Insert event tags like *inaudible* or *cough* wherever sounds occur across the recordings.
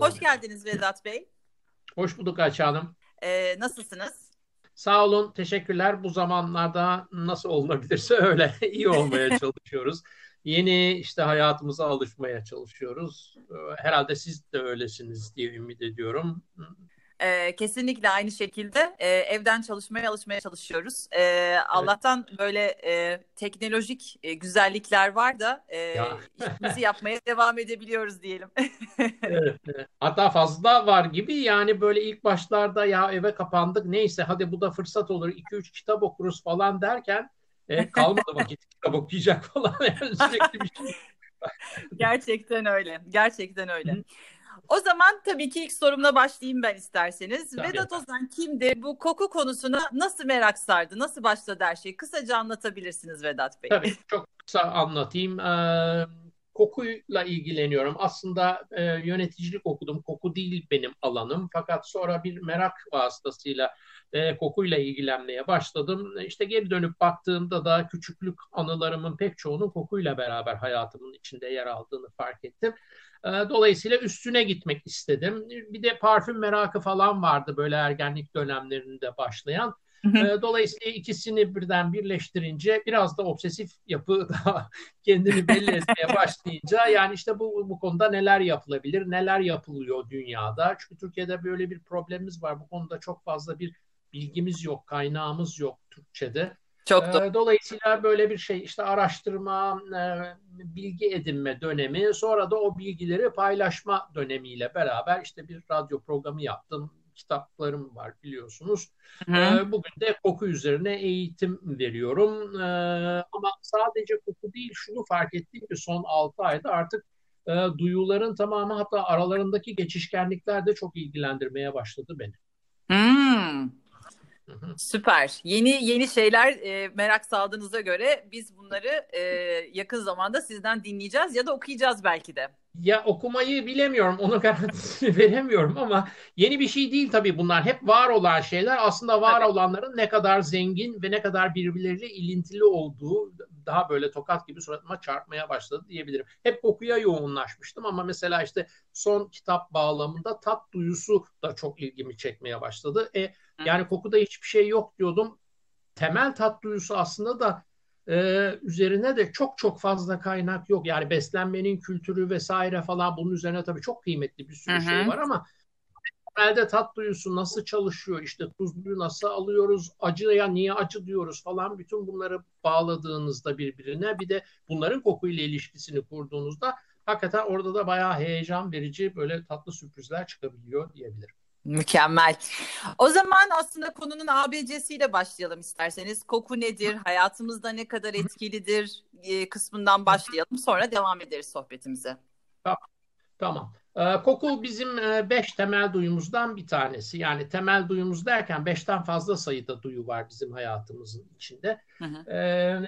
Hoş geldiniz Vedat Bey. Hoş bulduk Ayça Hanım. Ee, nasılsınız? Sağ olun, teşekkürler. Bu zamanlarda nasıl olunabilirse öyle *laughs* iyi olmaya *laughs* çalışıyoruz. Yeni işte hayatımıza alışmaya çalışıyoruz. Herhalde siz de öylesiniz diye ümit ediyorum. E, kesinlikle aynı şekilde e, evden çalışmaya alışmaya çalışıyoruz. E, Allah'tan evet. böyle e, teknolojik e, güzellikler var da e, ya. işimizi yapmaya devam edebiliyoruz diyelim. *laughs* evet, evet. Hatta fazla var gibi yani böyle ilk başlarda ya eve kapandık neyse hadi bu da fırsat olur 2-3 kitap okuruz falan derken e, kalmadı vakit *laughs* kitap okuyacak falan. *laughs* Yani sürekli bir şey. Gerçekten öyle. Gerçekten öyle. O zaman tabii ki ilk sorumla başlayayım ben isterseniz. Tabii. Vedat Ozan kimdi? Bu koku konusuna nasıl merak sardı? Nasıl başladı her şey? Kısaca anlatabilirsiniz Vedat Bey. Tabii çok kısa anlatayım. Ee, kokuyla ilgileniyorum. Aslında e, yöneticilik okudum. Koku değil benim alanım. Fakat sonra bir merak vasıtasıyla e, kokuyla ilgilenmeye başladım. İşte geri dönüp baktığımda da küçüklük anılarımın pek çoğunun kokuyla beraber hayatımın içinde yer aldığını fark ettim. E, dolayısıyla üstüne gitmek istedim. Bir de parfüm merakı falan vardı böyle ergenlik dönemlerinde başlayan. E, dolayısıyla ikisini birden birleştirince biraz da obsesif yapı *laughs* kendini belli etmeye başlayınca yani işte bu, bu konuda neler yapılabilir, neler yapılıyor dünyada. Çünkü Türkiye'de böyle bir problemimiz var. Bu konuda çok fazla bir bilgimiz yok, kaynağımız yok Türkçe'de. Çok da. Dolayısıyla böyle bir şey işte araştırma, bilgi edinme dönemi, sonra da o bilgileri paylaşma dönemiyle beraber işte bir radyo programı yaptım. Kitaplarım var biliyorsunuz. Hı. Bugün de koku üzerine eğitim veriyorum. Ama sadece koku değil şunu fark ettim ki son 6 ayda artık duyuların tamamı hatta aralarındaki geçişkenlikler de çok ilgilendirmeye başladı beni. Hmm. Süper. Yeni yeni şeyler e, merak saldığınıza göre biz bunları e, yakın zamanda sizden dinleyeceğiz ya da okuyacağız belki de. Ya okumayı bilemiyorum, onu garantisini *laughs* veremiyorum ama yeni bir şey değil tabii bunlar. Hep var olan şeyler aslında var tabii. olanların ne kadar zengin ve ne kadar birbirleriyle ilintili olduğu daha böyle tokat gibi suratıma çarpmaya başladı diyebilirim. Hep kokuya yoğunlaşmıştım ama mesela işte son kitap bağlamında tat duyusu da çok ilgimi çekmeye başladı. E, yani kokuda hiçbir şey yok diyordum. Temel tat duyusu aslında da e, üzerine de çok çok fazla kaynak yok. Yani beslenmenin kültürü vesaire falan bunun üzerine tabii çok kıymetli bir sürü Hı-hı. şey var ama temelde tat duyusu nasıl çalışıyor, işte tuzluyu nasıl alıyoruz, acıya niye acı diyoruz falan bütün bunları bağladığınızda birbirine bir de bunların kokuyla ilişkisini kurduğunuzda hakikaten orada da bayağı heyecan verici böyle tatlı sürprizler çıkabiliyor diyebilirim. Mükemmel. O zaman aslında konunun ABC'siyle başlayalım isterseniz. Koku nedir? Hayatımızda ne kadar etkilidir? E, kısmından başlayalım. Sonra devam ederiz sohbetimize. Tamam. tamam. Ee, koku bizim e, beş temel duyumuzdan bir tanesi. Yani temel duyumuz derken beşten fazla sayıda duyu var bizim hayatımızın içinde. Hı hı. Ee,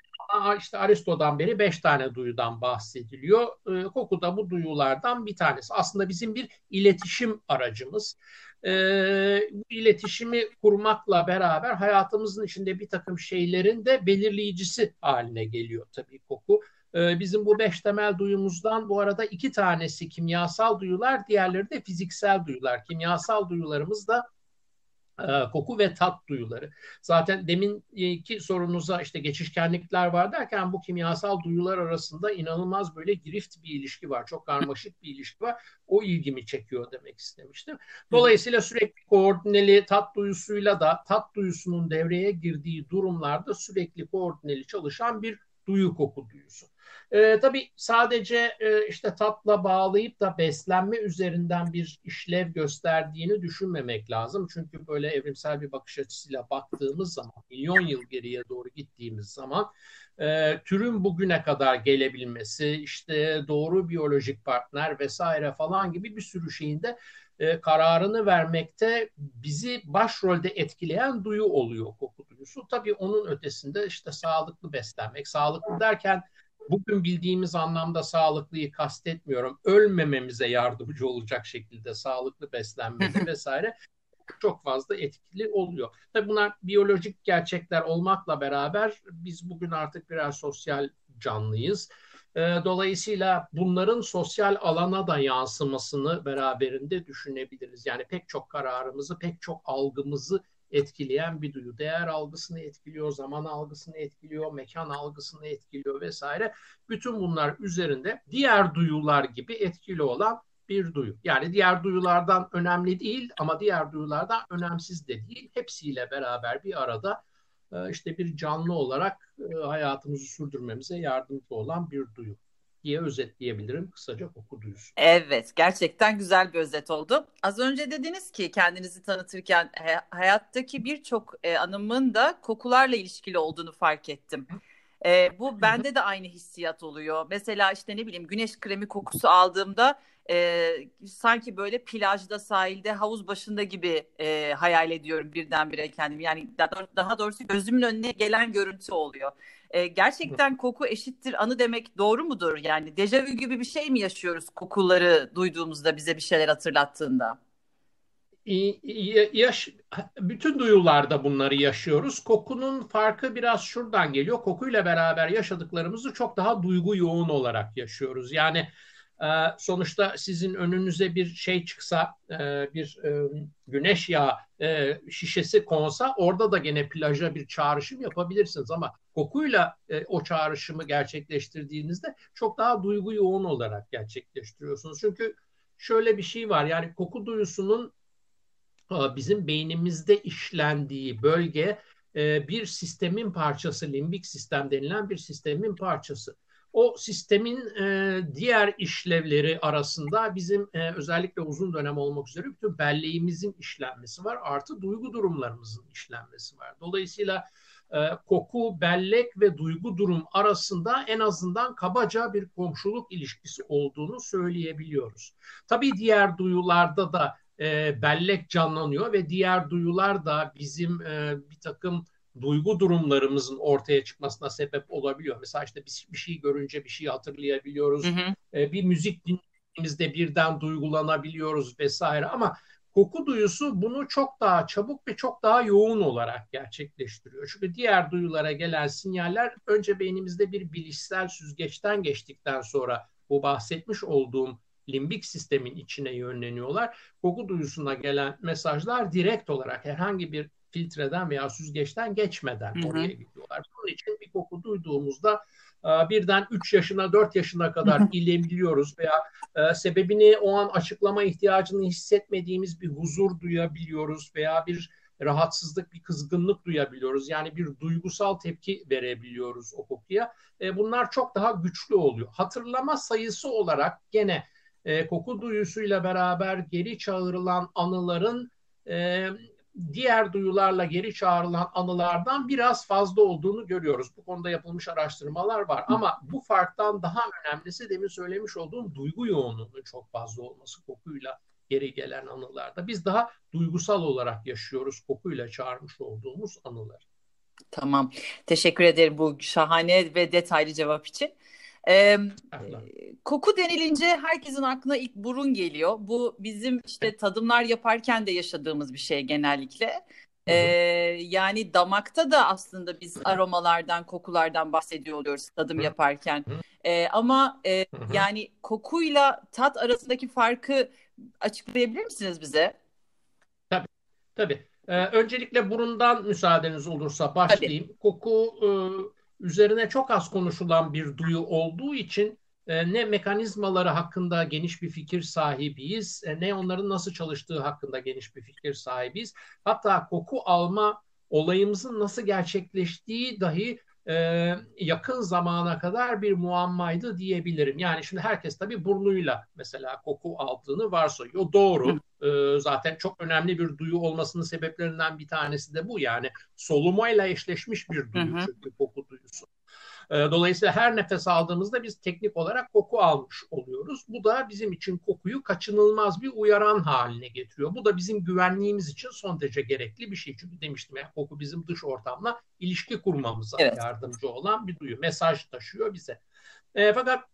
işte Aristo'dan beri beş tane duyudan bahsediliyor. Koku da bu duyulardan bir tanesi. Aslında bizim bir iletişim aracımız e, iletişimi kurmakla beraber hayatımızın içinde bir takım şeylerin de belirleyicisi haline geliyor tabii koku. E, bizim bu beş temel duyumuzdan bu arada iki tanesi kimyasal duyular, diğerleri de fiziksel duyular. Kimyasal duyularımız da koku ve tat duyuları. Zaten deminki sorunuza işte geçişkenlikler var derken bu kimyasal duyular arasında inanılmaz böyle girift bir ilişki var. Çok karmaşık bir ilişki var. O ilgimi çekiyor demek istemiştim. Dolayısıyla sürekli koordineli tat duyusuyla da tat duyusunun devreye girdiği durumlarda sürekli koordineli çalışan bir duyu koku duyusu. E, tabii sadece e, işte tatla bağlayıp da beslenme üzerinden bir işlev gösterdiğini düşünmemek lazım. Çünkü böyle evrimsel bir bakış açısıyla baktığımız zaman, milyon yıl geriye doğru gittiğimiz zaman e, türün bugüne kadar gelebilmesi, işte doğru biyolojik partner vesaire falan gibi bir sürü şeyin de e, kararını vermekte bizi başrolde etkileyen duyu oluyor koku duyusu. Tabii onun ötesinde işte sağlıklı beslenmek, sağlıklı derken bugün bildiğimiz anlamda sağlıklıyı kastetmiyorum. Ölmememize yardımcı olacak şekilde sağlıklı beslenmesi *laughs* vesaire çok fazla etkili oluyor. Tabii bunlar biyolojik gerçekler olmakla beraber biz bugün artık birer sosyal canlıyız. E, dolayısıyla bunların sosyal alana da yansımasını beraberinde düşünebiliriz. Yani pek çok kararımızı, pek çok algımızı etkileyen bir duyu. Değer algısını etkiliyor, zaman algısını etkiliyor, mekan algısını etkiliyor vesaire. Bütün bunlar üzerinde diğer duyular gibi etkili olan bir duyu. Yani diğer duyulardan önemli değil ama diğer duyulardan önemsiz de değil. Hepsiyle beraber bir arada e, işte bir canlı olarak e, hayatımızı sürdürmemize yardımcı olan bir duyu diye özetleyebilirim kısaca koku duyusu. Evet, gerçekten güzel bir özet oldu. Az önce dediniz ki kendinizi tanıtırken hayattaki birçok e, anımın da kokularla ilişkili olduğunu fark ettim. E, bu bende de aynı hissiyat oluyor. Mesela işte ne bileyim güneş kremi kokusu aldığımda e, sanki böyle plajda, sahilde, havuz başında gibi e, hayal ediyorum birdenbire kendimi. Yani daha doğrusu gözümün önüne gelen görüntü oluyor. E, gerçekten koku eşittir anı demek doğru mudur? Yani dejavu gibi bir şey mi yaşıyoruz kokuları duyduğumuzda bize bir şeyler hatırlattığında? Yaş, bütün duyularda bunları yaşıyoruz. Kokunun farkı biraz şuradan geliyor. Kokuyla beraber yaşadıklarımızı çok daha duygu yoğun olarak yaşıyoruz. Yani sonuçta sizin önünüze bir şey çıksa, e, bir e, güneş yağı e, şişesi konsa orada da gene plaja bir çağrışım yapabilirsiniz ama kokuyla o çağrışımı gerçekleştirdiğinizde çok daha duygu yoğun olarak gerçekleştiriyorsunuz. Çünkü şöyle bir şey var yani koku duyusunun bizim beynimizde işlendiği bölge bir sistemin parçası, limbik sistem denilen bir sistemin parçası o sistemin e, diğer işlevleri arasında bizim e, özellikle uzun dönem olmak üzere bütün belleğimizin işlenmesi var. Artı duygu durumlarımızın işlenmesi var. Dolayısıyla e, koku, bellek ve duygu durum arasında en azından kabaca bir komşuluk ilişkisi olduğunu söyleyebiliyoruz. Tabii diğer duyularda da e, bellek canlanıyor ve diğer duyular da bizim e, bir takım duygu durumlarımızın ortaya çıkmasına sebep olabiliyor. Mesela işte bir, bir şey görünce bir şey hatırlayabiliyoruz. Hı hı. E, bir müzik dinlediğimizde birden duygulanabiliyoruz vesaire ama koku duyusu bunu çok daha çabuk ve çok daha yoğun olarak gerçekleştiriyor. Çünkü diğer duyulara gelen sinyaller önce beynimizde bir bilişsel süzgeçten geçtikten sonra bu bahsetmiş olduğum limbik sistemin içine yönleniyorlar. Koku duyusuna gelen mesajlar direkt olarak herhangi bir filtreden veya süzgeçten geçmeden hı hı. oraya gidiyorlar. Bunun için bir koku duyduğumuzda e, birden 3 yaşına 4 yaşına kadar ilebiliyoruz veya e, sebebini o an açıklama ihtiyacını hissetmediğimiz bir huzur duyabiliyoruz veya bir rahatsızlık, bir kızgınlık duyabiliyoruz. Yani bir duygusal tepki verebiliyoruz o kokuya. E, bunlar çok daha güçlü oluyor. Hatırlama sayısı olarak gene koku duyusuyla beraber geri çağrılan anıların diğer duyularla geri çağrılan anılardan biraz fazla olduğunu görüyoruz. Bu konuda yapılmış araştırmalar var ama bu farktan daha önemlisi demin söylemiş olduğum duygu yoğunluğunun çok fazla olması kokuyla geri gelen anılarda. Biz daha duygusal olarak yaşıyoruz kokuyla çağırmış olduğumuz anıları. Tamam. Teşekkür ederim bu şahane ve detaylı cevap için. Ee, koku denilince herkesin aklına ilk burun geliyor. Bu bizim işte tadımlar yaparken de yaşadığımız bir şey genellikle. Ee, yani damakta da aslında biz aromalardan, kokulardan bahsediyor oluyoruz tadım yaparken. Ee, ama e, yani kokuyla tat arasındaki farkı açıklayabilir misiniz bize? Tabii, tabii. Ee, öncelikle burundan müsaadeniz olursa başlayayım. Tabii. Koku e, üzerine çok az konuşulan bir duyu olduğu için e, ne mekanizmaları hakkında geniş bir fikir sahibiyiz, e, ne onların nasıl çalıştığı hakkında geniş bir fikir sahibiyiz. Hatta koku alma olayımızın nasıl gerçekleştiği dahi e, yakın zamana kadar bir muammaydı diyebilirim. Yani şimdi herkes tabii burnuyla mesela koku aldığını varsayıyor. Doğru. E, zaten çok önemli bir duyu olmasının sebeplerinden bir tanesi de bu. Yani solumayla eşleşmiş bir duyu çünkü koku duyusu. E, dolayısıyla her nefes aldığımızda biz teknik olarak koku almış oluyoruz. Bu da bizim için kokuyu kaçınılmaz bir uyaran haline getiriyor. Bu da bizim güvenliğimiz için son derece gerekli bir şey. Çünkü demiştim ya koku bizim dış ortamla ilişki kurmamıza evet. yardımcı olan bir duyu. Mesaj taşıyor bize. E, fakat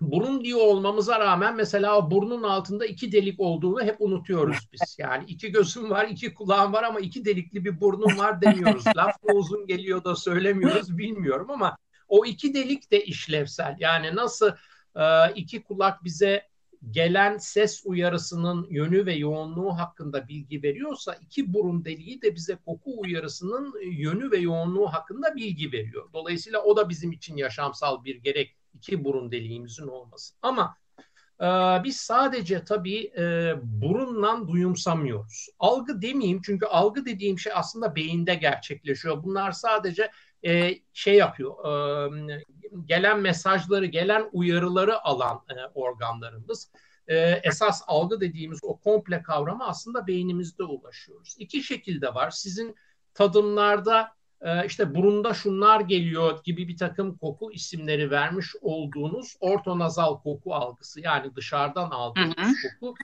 burun diyor olmamıza rağmen mesela burnun altında iki delik olduğunu hep unutuyoruz *laughs* biz. Yani iki gözüm var, iki kulağım var ama iki delikli bir burnum var demiyoruz. *laughs* Laf mı uzun geliyor da söylemiyoruz bilmiyorum ama O iki delik de işlevsel. Yani nasıl e, iki kulak bize gelen ses uyarısının yönü ve yoğunluğu hakkında bilgi veriyorsa iki burun deliği de bize koku uyarısının yönü ve yoğunluğu hakkında bilgi veriyor. Dolayısıyla o da bizim için yaşamsal bir gerek iki burun deliğimizin olması. Ama e, biz sadece tabii e, burunla duyumsamıyoruz. Algı demeyeyim çünkü algı dediğim şey aslında beyinde gerçekleşiyor. Bunlar sadece e, şey yapıyor, e, gelen mesajları, gelen uyarıları alan e, organlarımız. E, esas algı dediğimiz o komple kavrama aslında beynimizde ulaşıyoruz. İki şekilde var. Sizin tadımlarda işte burunda şunlar geliyor gibi bir takım koku isimleri vermiş olduğunuz ortonazal koku algısı yani dışarıdan aldığınız hı hı. koku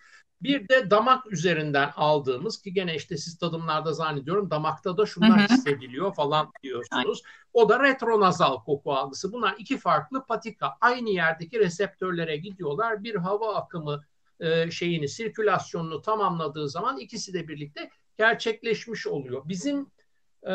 bir de damak üzerinden aldığımız ki gene işte siz tadımlarda zannediyorum damakta da şunlar hı hı. hissediliyor falan diyorsunuz. O da retronazal koku algısı. Bunlar iki farklı patika. Aynı yerdeki reseptörlere gidiyorlar. Bir hava akımı e, şeyini, sirkülasyonunu tamamladığı zaman ikisi de birlikte gerçekleşmiş oluyor. Bizim e,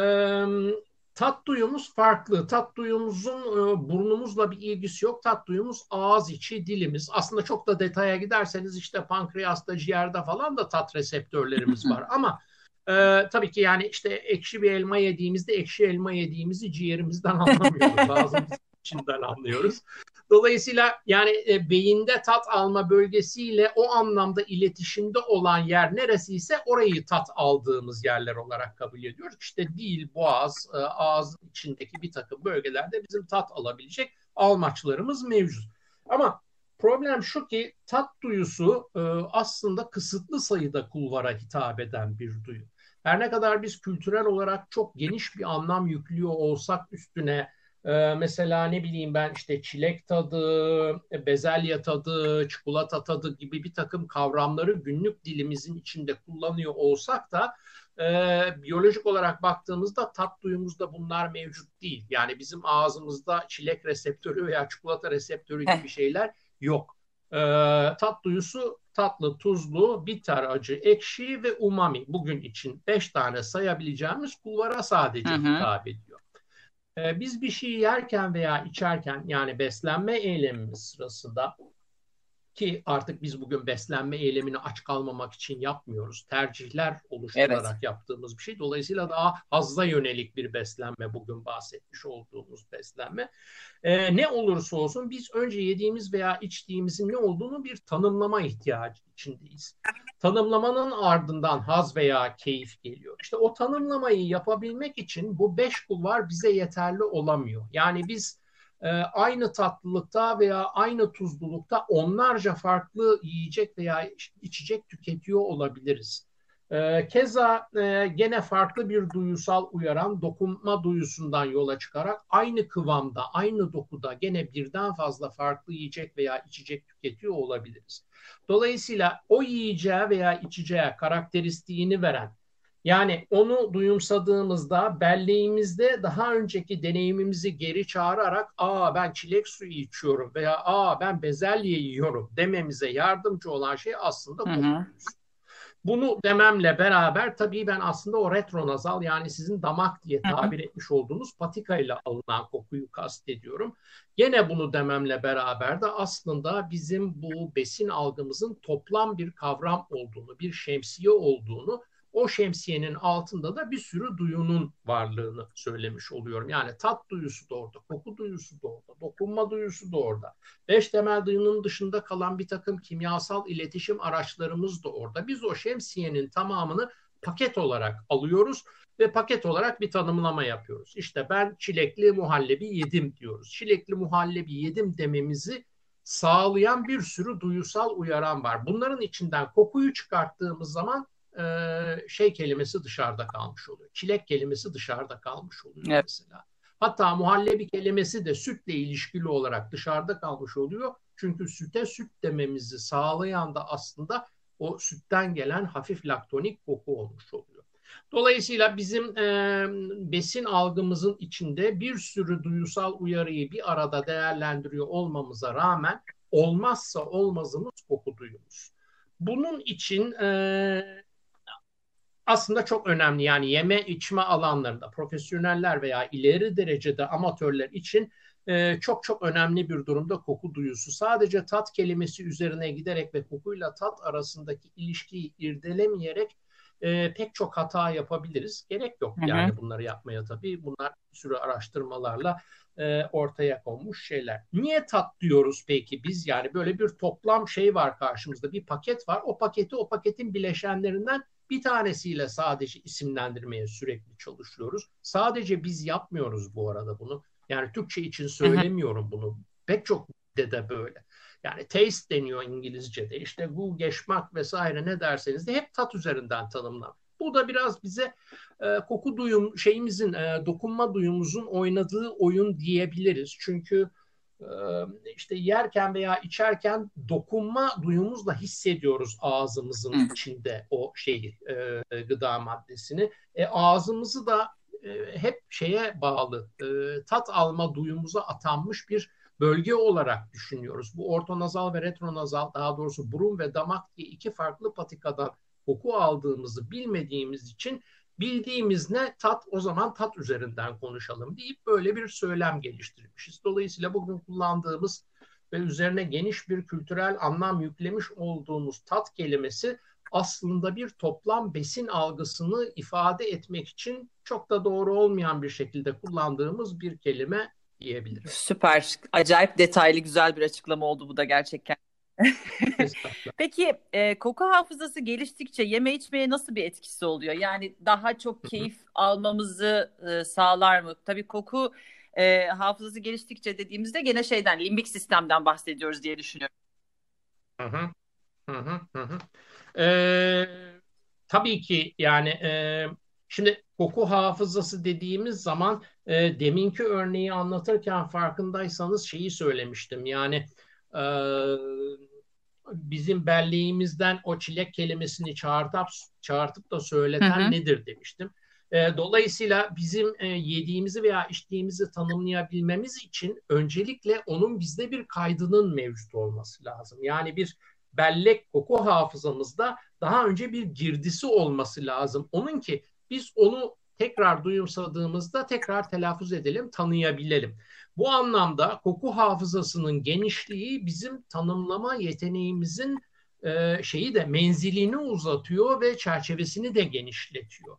Tat duyumuz farklı. Tat duyumuzun e, burnumuzla bir ilgisi yok. Tat duyumuz ağız içi, dilimiz. Aslında çok da detaya giderseniz işte pankreasta, ciğerde falan da tat reseptörlerimiz *laughs* var. Ama e, tabii ki yani işte ekşi bir elma yediğimizde ekşi elma yediğimizi ciğerimizden *laughs* anlamıyoruz. Ağzımız içinden anlıyoruz. Dolayısıyla yani e, beyinde tat alma bölgesiyle o anlamda iletişimde olan yer neresi ise orayı tat aldığımız yerler olarak kabul ediyoruz. İşte dil, boğaz, e, ağız içindeki bir takım bölgelerde bizim tat alabilecek almaçlarımız mevcut. Ama problem şu ki tat duyusu e, aslında kısıtlı sayıda kulvara hitap eden bir duyu. Her ne kadar biz kültürel olarak çok geniş bir anlam yüklüyor olsak üstüne ee, mesela ne bileyim ben işte çilek tadı, bezelye tadı, çikolata tadı gibi bir takım kavramları günlük dilimizin içinde kullanıyor olsak da e, biyolojik olarak baktığımızda tat duyumuzda bunlar mevcut değil. Yani bizim ağzımızda çilek reseptörü veya çikolata reseptörü gibi şeyler yok. E, tat duyusu tatlı, tuzlu, bitter, acı, ekşi ve umami bugün için beş tane sayabileceğimiz kulvara sadece hitap ediyor. Ee, biz bir şey yerken veya içerken yani beslenme eylemimiz sırasında ki artık biz bugün beslenme eylemini aç kalmamak için yapmıyoruz. Tercihler oluşturarak evet. yaptığımız bir şey. Dolayısıyla daha hazza yönelik bir beslenme bugün bahsetmiş olduğumuz beslenme. Ee, ne olursa olsun biz önce yediğimiz veya içtiğimizin ne olduğunu bir tanımlama ihtiyacı içindeyiz. Tanımlamanın ardından haz veya keyif geliyor. İşte o tanımlamayı yapabilmek için bu beş kulvar bize yeterli olamıyor. Yani biz e, aynı tatlılıkta veya aynı tuzlulukta onlarca farklı yiyecek veya içecek tüketiyor olabiliriz. E, keza e, gene farklı bir duyusal uyaran dokunma duyusundan yola çıkarak aynı kıvamda, aynı dokuda gene birden fazla farklı yiyecek veya içecek tüketiyor olabiliriz. Dolayısıyla o yiyeceğe veya içeceğe karakteristiğini veren yani onu duyumsadığımızda belleğimizde daha önceki deneyimimizi geri çağırarak aa ben çilek suyu içiyorum veya aa ben bezelye yiyorum dememize yardımcı olan şey aslında kokuyuz. Bunu dememle beraber tabii ben aslında o retronazal yani sizin damak diye tabir etmiş olduğunuz patika ile alınan kokuyu kastediyorum. Gene bunu dememle beraber de aslında bizim bu besin algımızın toplam bir kavram olduğunu, bir şemsiye olduğunu o şemsiyenin altında da bir sürü duyunun varlığını söylemiş oluyorum. Yani tat duyusu da orada, koku duyusu da orada, dokunma duyusu da orada. Beş temel duyunun dışında kalan bir takım kimyasal iletişim araçlarımız da orada. Biz o şemsiyenin tamamını paket olarak alıyoruz ve paket olarak bir tanımlama yapıyoruz. İşte ben çilekli muhallebi yedim diyoruz. Çilekli muhallebi yedim dememizi sağlayan bir sürü duyusal uyaran var. Bunların içinden kokuyu çıkarttığımız zaman şey kelimesi dışarıda kalmış oluyor. Çilek kelimesi dışarıda kalmış oluyor evet. mesela. Hatta muhallebi kelimesi de sütle ilişkili olarak dışarıda kalmış oluyor. Çünkü süte süt dememizi sağlayan da aslında o sütten gelen hafif laktonik koku olmuş oluyor. Dolayısıyla bizim e, besin algımızın içinde bir sürü duyusal uyarıyı bir arada değerlendiriyor olmamıza rağmen olmazsa olmazımız koku duyumuz. Bunun için e, aslında çok önemli. Yani yeme içme alanlarında profesyoneller veya ileri derecede amatörler için e, çok çok önemli bir durumda koku duyusu. Sadece tat kelimesi üzerine giderek ve kokuyla tat arasındaki ilişkiyi irdelemeyerek e, pek çok hata yapabiliriz. Gerek yok Hı-hı. yani bunları yapmaya tabii. Bunlar bir sürü araştırmalarla e, ortaya konmuş şeyler. Niye tat diyoruz peki biz? Yani böyle bir toplam şey var karşımızda. Bir paket var. O paketi o paketin bileşenlerinden bir tanesiyle sadece isimlendirmeye sürekli çalışıyoruz. Sadece biz yapmıyoruz bu arada bunu. Yani Türkçe için söylemiyorum bunu. Pek çok de de böyle. Yani taste deniyor İngilizce'de. İşte bu geçmak vesaire ne derseniz de hep tat üzerinden tanımlar. Bu da biraz bize e, koku duyum şeyimizin, e, dokunma duyumuzun oynadığı oyun diyebiliriz. Çünkü işte yerken veya içerken dokunma duyumuzla hissediyoruz ağzımızın içinde o şeyi, e, gıda maddesini. E, ağzımızı da e, hep şeye bağlı, e, tat alma duyumuza atanmış bir bölge olarak düşünüyoruz. Bu ortonazal ve retronazal daha doğrusu burun ve damak diye iki farklı patikadan koku aldığımızı bilmediğimiz için bildiğimiz ne tat o zaman tat üzerinden konuşalım deyip böyle bir söylem geliştirmişiz. Dolayısıyla bugün kullandığımız ve üzerine geniş bir kültürel anlam yüklemiş olduğumuz tat kelimesi aslında bir toplam besin algısını ifade etmek için çok da doğru olmayan bir şekilde kullandığımız bir kelime diyebilirim. Süper. Acayip detaylı güzel bir açıklama oldu bu da gerçekten. *laughs* Peki e, koku hafızası geliştikçe yeme içmeye nasıl bir etkisi oluyor? Yani daha çok keyif almamızı e, sağlar mı? Tabii koku e, hafızası geliştikçe dediğimizde gene şeyden limbik sistemden bahsediyoruz diye düşünüyorum. Hı hı. Hı hı hı. Ee, tabii ki yani e, şimdi koku hafızası dediğimiz zaman e, deminki örneği anlatırken farkındaysanız şeyi söylemiştim. Yani e, bizim belleğimizden o çilek kelimesini çağırtıp, çağırtıp da söyleten hı hı. nedir demiştim. E, dolayısıyla bizim e, yediğimizi veya içtiğimizi tanımlayabilmemiz için öncelikle onun bizde bir kaydının mevcut olması lazım. Yani bir bellek koku hafızamızda daha önce bir girdisi olması lazım. Onun ki biz onu tekrar duyumsadığımızda tekrar telaffuz edelim, tanıyabilelim. Bu anlamda koku hafızasının genişliği bizim tanımlama yeteneğimizin e, şeyi de menzilini uzatıyor ve çerçevesini de genişletiyor.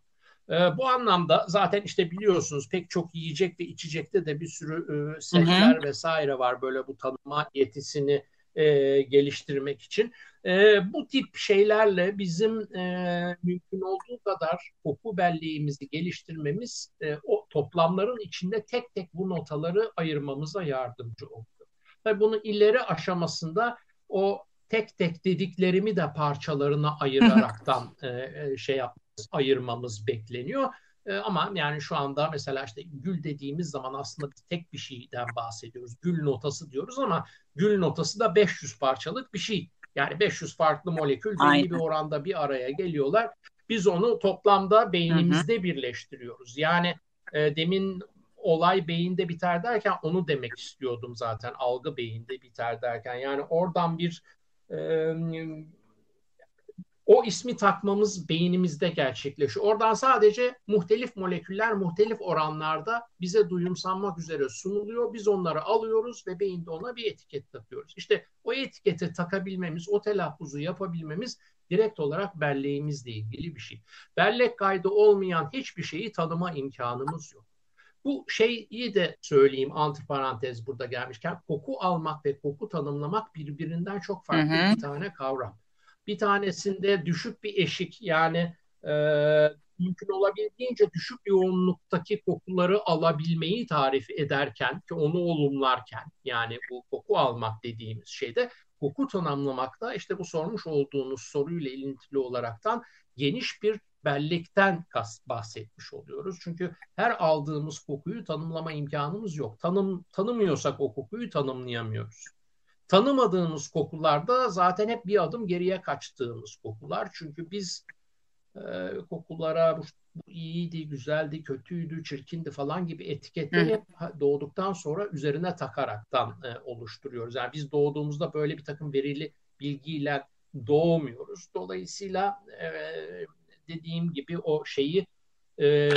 E, bu anlamda zaten işte biliyorsunuz pek çok yiyecek ve içecekte de bir sürü e, setler vesaire var böyle bu tanıma yetisini e, geliştirmek için. E, bu tip şeylerle bizim e, mümkün olduğu kadar koku belleğimizi geliştirmemiz e, o toplamların içinde tek tek bu notaları ayırmamıza yardımcı oluyor. Tabii bunu ileri aşamasında o tek tek dediklerimi de parçalarına *laughs* ayıraraktan e, e, şey yapmamız, ayırmamız bekleniyor. E, ama yani şu anda mesela işte gül dediğimiz zaman aslında biz tek bir şeyden bahsediyoruz. Gül notası diyoruz ama gül notası da 500 parçalık bir şey. Yani 500 farklı molekül belli bir oranda bir araya geliyorlar. Biz onu toplamda beynimizde hı hı. birleştiriyoruz. Yani e, demin olay beyinde biter derken onu demek istiyordum zaten. Algı beyinde biter derken. Yani oradan bir e, o ismi takmamız beynimizde gerçekleşiyor. Oradan sadece muhtelif moleküller muhtelif oranlarda bize duyumsanmak üzere sunuluyor. Biz onları alıyoruz ve beyinde ona bir etiket takıyoruz. İşte o etiketi takabilmemiz, o telaffuzu yapabilmemiz direkt olarak belleğimizle ilgili bir şey. Bellek kaydı olmayan hiçbir şeyi tanıma imkanımız yok. Bu şeyi de söyleyeyim antiparantez burada gelmişken koku almak ve koku tanımlamak birbirinden çok farklı hı hı. bir tane kavram. Bir tanesinde düşük bir eşik yani e, mümkün olabildiğince düşük yoğunluktaki kokuları alabilmeyi tarif ederken ki onu olumlarken yani bu koku almak dediğimiz şeyde koku tanımlamakta işte bu sormuş olduğunuz soruyla ilintili olaraktan geniş bir bellekten bahsetmiş oluyoruz. Çünkü her aldığımız kokuyu tanımlama imkanımız yok. Tanım tanımıyorsak o kokuyu tanımlayamıyoruz. Tanımadığımız kokularda zaten hep bir adım geriye kaçtığımız kokular. Çünkü biz e, kokulara bu, bu iyiydi, güzeldi, kötüydü, çirkindi falan gibi etiketleri hep doğduktan sonra üzerine takaraktan e, oluşturuyoruz. Yani biz doğduğumuzda böyle bir takım verili bilgiyle doğmuyoruz. Dolayısıyla e, dediğim gibi o şeyi e,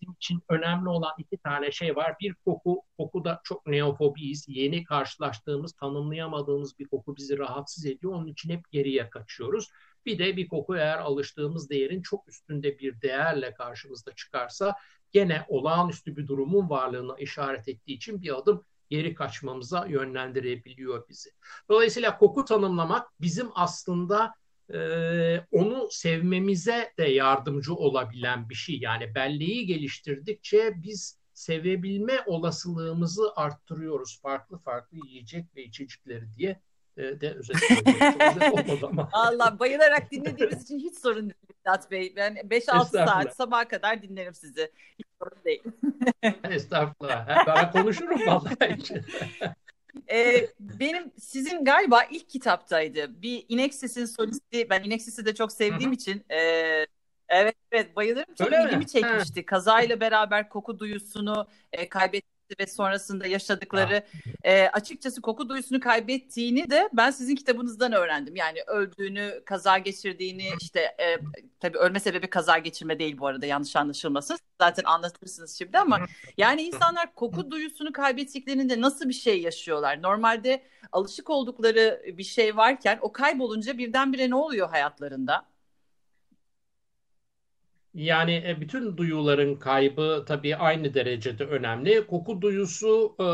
bizim için önemli olan iki tane şey var. Bir koku, kokuda çok neofobiyiz. Yeni karşılaştığımız, tanımlayamadığımız bir koku bizi rahatsız ediyor. Onun için hep geriye kaçıyoruz. Bir de bir koku eğer alıştığımız değerin çok üstünde bir değerle karşımızda çıkarsa gene olağanüstü bir durumun varlığına işaret ettiği için bir adım geri kaçmamıza yönlendirebiliyor bizi. Dolayısıyla koku tanımlamak bizim aslında e, onu sevmemize de yardımcı olabilen bir şey. Yani belleği geliştirdikçe biz sevebilme olasılığımızı arttırıyoruz farklı farklı yiyecek ve içecekleri diye de özetleyebilirim. *laughs* Allah bayılarak dinlediğimiz için hiç sorun değil Mithat Bey. Ben 5-6 saat sabaha kadar dinlerim sizi. Hiç sorun değil. Estağfurullah. Ben konuşurum vallahi. *laughs* ee, benim sizin galiba ilk kitaptaydı. Bir İnek Ses'in solisti. Ben İnek Ses'i de çok sevdiğim Hı-hı. için e, evet evet bayılırım. Çok Öyle ilgimi mi? çekmişti. Ha. Kazayla beraber koku duyusunu e, kaybetti ve sonrasında yaşadıkları e, açıkçası koku duyusunu kaybettiğini de ben sizin kitabınızdan öğrendim. Yani öldüğünü, kaza geçirdiğini işte e, tabii ölme sebebi kaza geçirme değil bu arada yanlış anlaşılmasın. Zaten anlatırsınız şimdi ama yani insanlar koku duyusunu kaybettiklerinde nasıl bir şey yaşıyorlar? Normalde alışık oldukları bir şey varken o kaybolunca birdenbire ne oluyor hayatlarında? Yani e, bütün duyuların kaybı tabii aynı derecede önemli. Koku duyusu e,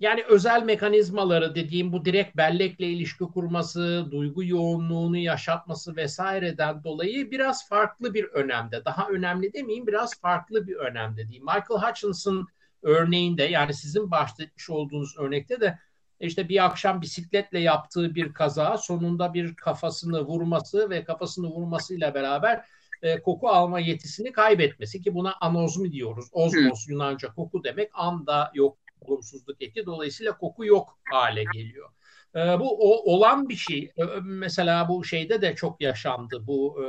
yani özel mekanizmaları dediğim bu direkt bellekle ilişki kurması, duygu yoğunluğunu yaşatması vesaireden dolayı biraz farklı bir önemde. Daha önemli demeyeyim biraz farklı bir önemde diyeyim. Michael Hutchinson örneğinde yani sizin bahsetmiş olduğunuz örnekte de işte bir akşam bisikletle yaptığı bir kaza sonunda bir kafasını vurması ve kafasını vurmasıyla beraber e, koku alma yetisini kaybetmesi ki buna anozmi diyoruz. Ozmos Hı. Yunanca koku demek anda yok olumsuzluk eki dolayısıyla koku yok hale geliyor. E, bu o, olan bir şey. E, mesela bu şeyde de çok yaşandı. Bu e,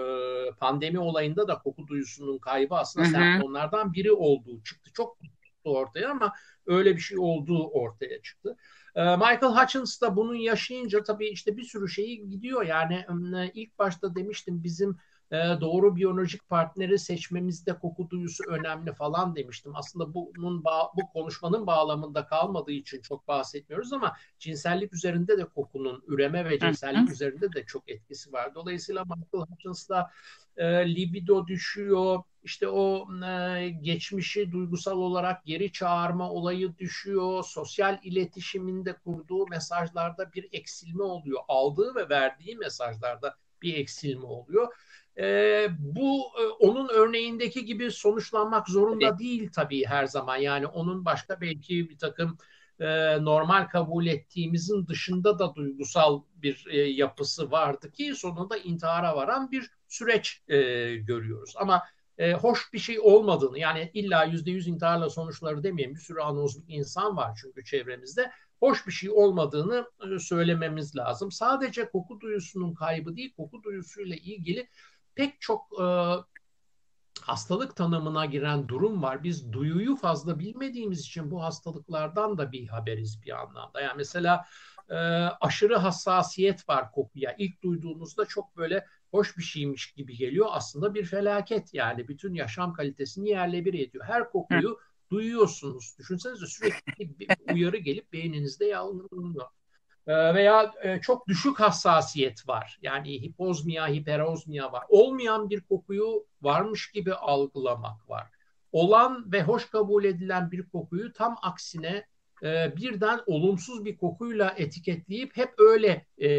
pandemi olayında da koku duyusunun kaybı aslında semptomlardan biri olduğu çıktı. Çok ortaya ama öyle bir şey olduğu ortaya çıktı. E, Michael Hutchins da bunun yaşayınca tabii işte bir sürü şeyi gidiyor. Yani e, ilk başta demiştim bizim e, doğru biyolojik partneri seçmemizde koku duyusu önemli falan demiştim. Aslında bunun bu konuşmanın bağlamında kalmadığı için çok bahsetmiyoruz ama cinsellik üzerinde de kokunun üreme ve cinsellik üzerinde de çok etkisi var. Dolayısıyla Michael Hutchins'la e, libido düşüyor, işte o e, geçmişi duygusal olarak geri çağırma olayı düşüyor, sosyal iletişiminde kurduğu mesajlarda bir eksilme oluyor, aldığı ve verdiği mesajlarda bir eksilme oluyor e, bu e, onun örneğindeki gibi sonuçlanmak zorunda değil tabii her zaman. Yani onun başka belki bir takım e, normal kabul ettiğimizin dışında da duygusal bir e, yapısı vardı ki sonunda intihara varan bir süreç e, görüyoruz. Ama e, hoş bir şey olmadığını yani illa yüzde yüz intiharla sonuçları demeyelim bir sürü anozluk insan var çünkü çevremizde hoş bir şey olmadığını e, söylememiz lazım. Sadece koku duyusunun kaybı değil koku duyusuyla ilgili pek çok e, hastalık tanımına giren durum var. Biz duyuyu fazla bilmediğimiz için bu hastalıklardan da bir haberiz bir anlamda. Yani mesela e, aşırı hassasiyet var kokuya. İlk duyduğunuzda çok böyle hoş bir şeymiş gibi geliyor. Aslında bir felaket yani bütün yaşam kalitesini yerle bir ediyor. Her kokuyu duyuyorsunuz. Düşünsenize sürekli bir uyarı gelip beyninizde yankılanıyor. Ee, veya e, çok düşük hassasiyet var. Yani hipozmiya, hiperozmiya var. Olmayan bir kokuyu varmış gibi algılamak var. Olan ve hoş kabul edilen bir kokuyu tam aksine e, birden olumsuz bir kokuyla etiketleyip hep öyle e,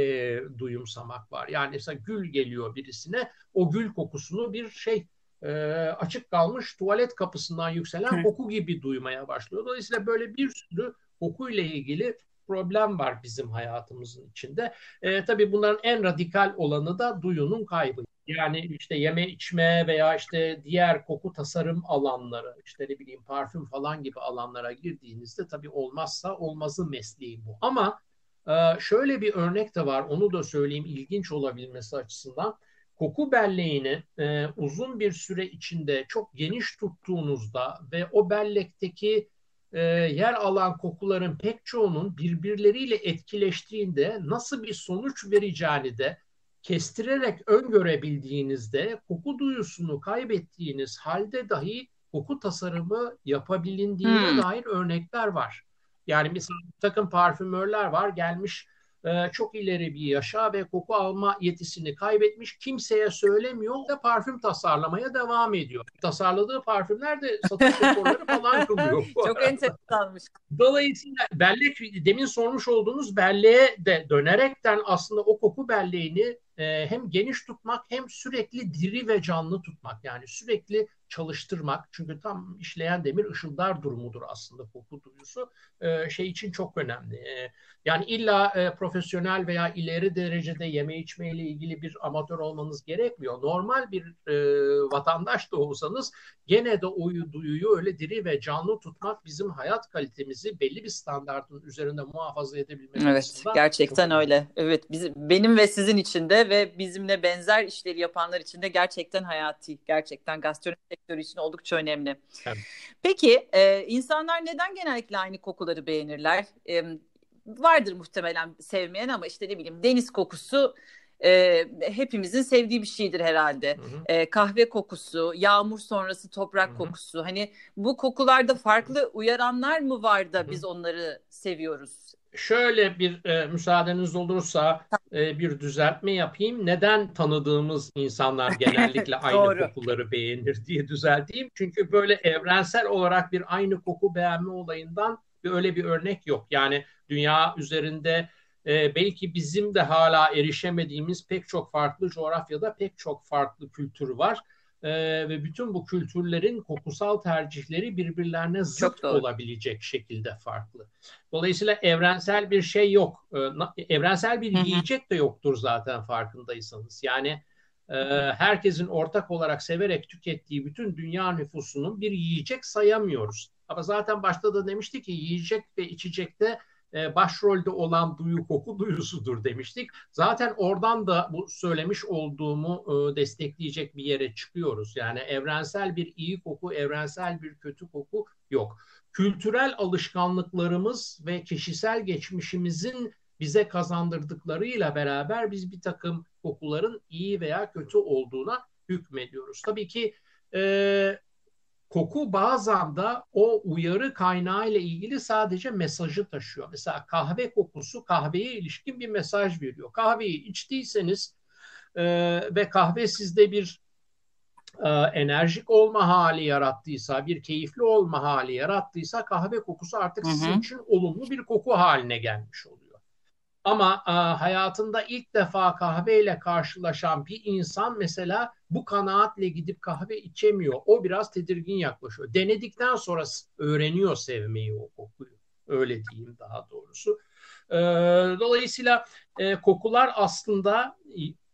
duyumsamak var. Yani mesela gül geliyor birisine o gül kokusunu bir şey e, açık kalmış tuvalet kapısından yükselen koku gibi duymaya başlıyor. Dolayısıyla böyle bir sürü kokuyla ilgili problem var bizim hayatımızın içinde. E, tabii bunların en radikal olanı da duyunun kaybı. Yani işte yeme içme veya işte diğer koku tasarım alanları, işte ne bileyim parfüm falan gibi alanlara girdiğinizde tabii olmazsa olmazı mesleği bu. Ama e, şöyle bir örnek de var, onu da söyleyeyim ilginç olabilmesi açısından. Koku belleğini e, uzun bir süre içinde çok geniş tuttuğunuzda ve o bellekteki e, yer alan kokuların pek çoğunun birbirleriyle etkileştiğinde nasıl bir sonuç vereceğini de kestirerek öngörebildiğinizde koku duyusunu kaybettiğiniz halde dahi koku tasarımı yapabilindiğine hmm. dair örnekler var. Yani mesela bir takım parfümörler var gelmiş e, çok ileri bir yaşa ve koku alma yetisini kaybetmiş. Kimseye söylemiyor ve parfüm tasarlamaya devam ediyor. Tasarladığı parfümler de satış *laughs* rekorları falan kılıyor. *laughs* çok enteresanmış. Dolayısıyla bellek, demin sormuş olduğunuz belleğe de dönerekten aslında o koku belleğini e, hem geniş tutmak hem sürekli diri ve canlı tutmak. Yani sürekli çalıştırmak. Çünkü tam işleyen demir ışıldar durumudur aslında koku duyusu. E, şey için çok önemli. E, yani illa e, profesyonel veya ileri derecede yeme içme ile ilgili bir amatör olmanız gerekmiyor. Normal bir e, vatandaş da olsanız gene de o duyuyu öyle diri ve canlı tutmak bizim hayat kalitemizi belli bir standartın üzerinde muhafaza edebilmemiz Evet, gerçekten öyle. Evet, bizim benim ve sizin için de ve bizimle benzer işleri yapanlar için de gerçekten hayati, gerçekten gastronomi sektörü için oldukça önemli. Evet. Peki, e, insanlar neden genellikle aynı kokuları beğenirler? E, vardır muhtemelen sevmeyen ama işte ne bileyim deniz kokusu e, hepimizin sevdiği bir şeydir herhalde. Hı hı. E, kahve kokusu, yağmur sonrası toprak hı hı. kokusu. Hani bu kokularda farklı uyaranlar mı var da hı hı. biz onları seviyoruz? Şöyle bir e, müsaadeniz olursa e, bir düzeltme yapayım. Neden tanıdığımız insanlar *laughs* genellikle aynı kokuları beğenir diye düzelteyim. Çünkü böyle evrensel olarak bir aynı koku beğenme olayından bir öyle bir örnek yok. Yani dünya üzerinde e, belki bizim de hala erişemediğimiz pek çok farklı coğrafyada pek çok farklı kültür var. E, ve bütün bu kültürlerin kokusal tercihleri birbirlerine zıt olabilecek şekilde farklı. Dolayısıyla evrensel bir şey yok. E, evrensel bir yiyecek de yoktur zaten farkındaysanız. Yani e, herkesin ortak olarak severek tükettiği bütün dünya nüfusunun bir yiyecek sayamıyoruz. Ama zaten başta da demiştik ki yiyecek ve içecekte e, başrolde olan duyu koku duyusudur demiştik. Zaten oradan da bu söylemiş olduğumu e, destekleyecek bir yere çıkıyoruz. Yani evrensel bir iyi koku, evrensel bir kötü koku yok. Kültürel alışkanlıklarımız ve kişisel geçmişimizin bize kazandırdıklarıyla beraber biz bir takım kokuların iyi veya kötü olduğuna hükmediyoruz. Tabii ki e, koku bazen de o uyarı kaynağı ile ilgili sadece mesajı taşıyor. Mesela kahve kokusu kahveye ilişkin bir mesaj veriyor. Kahveyi içtiyseniz e, ve kahve sizde bir e, enerjik olma hali yarattıysa, bir keyifli olma hali yarattıysa kahve kokusu artık hı hı. sizin için olumlu bir koku haline gelmiş oluyor. Ama e, hayatında ilk defa kahveyle karşılaşan bir insan mesela bu kanaatle gidip kahve içemiyor. O biraz tedirgin yaklaşıyor. Denedikten sonra öğreniyor sevmeyi o kokuyu. Öyle diyeyim daha doğrusu. E, dolayısıyla e, kokular aslında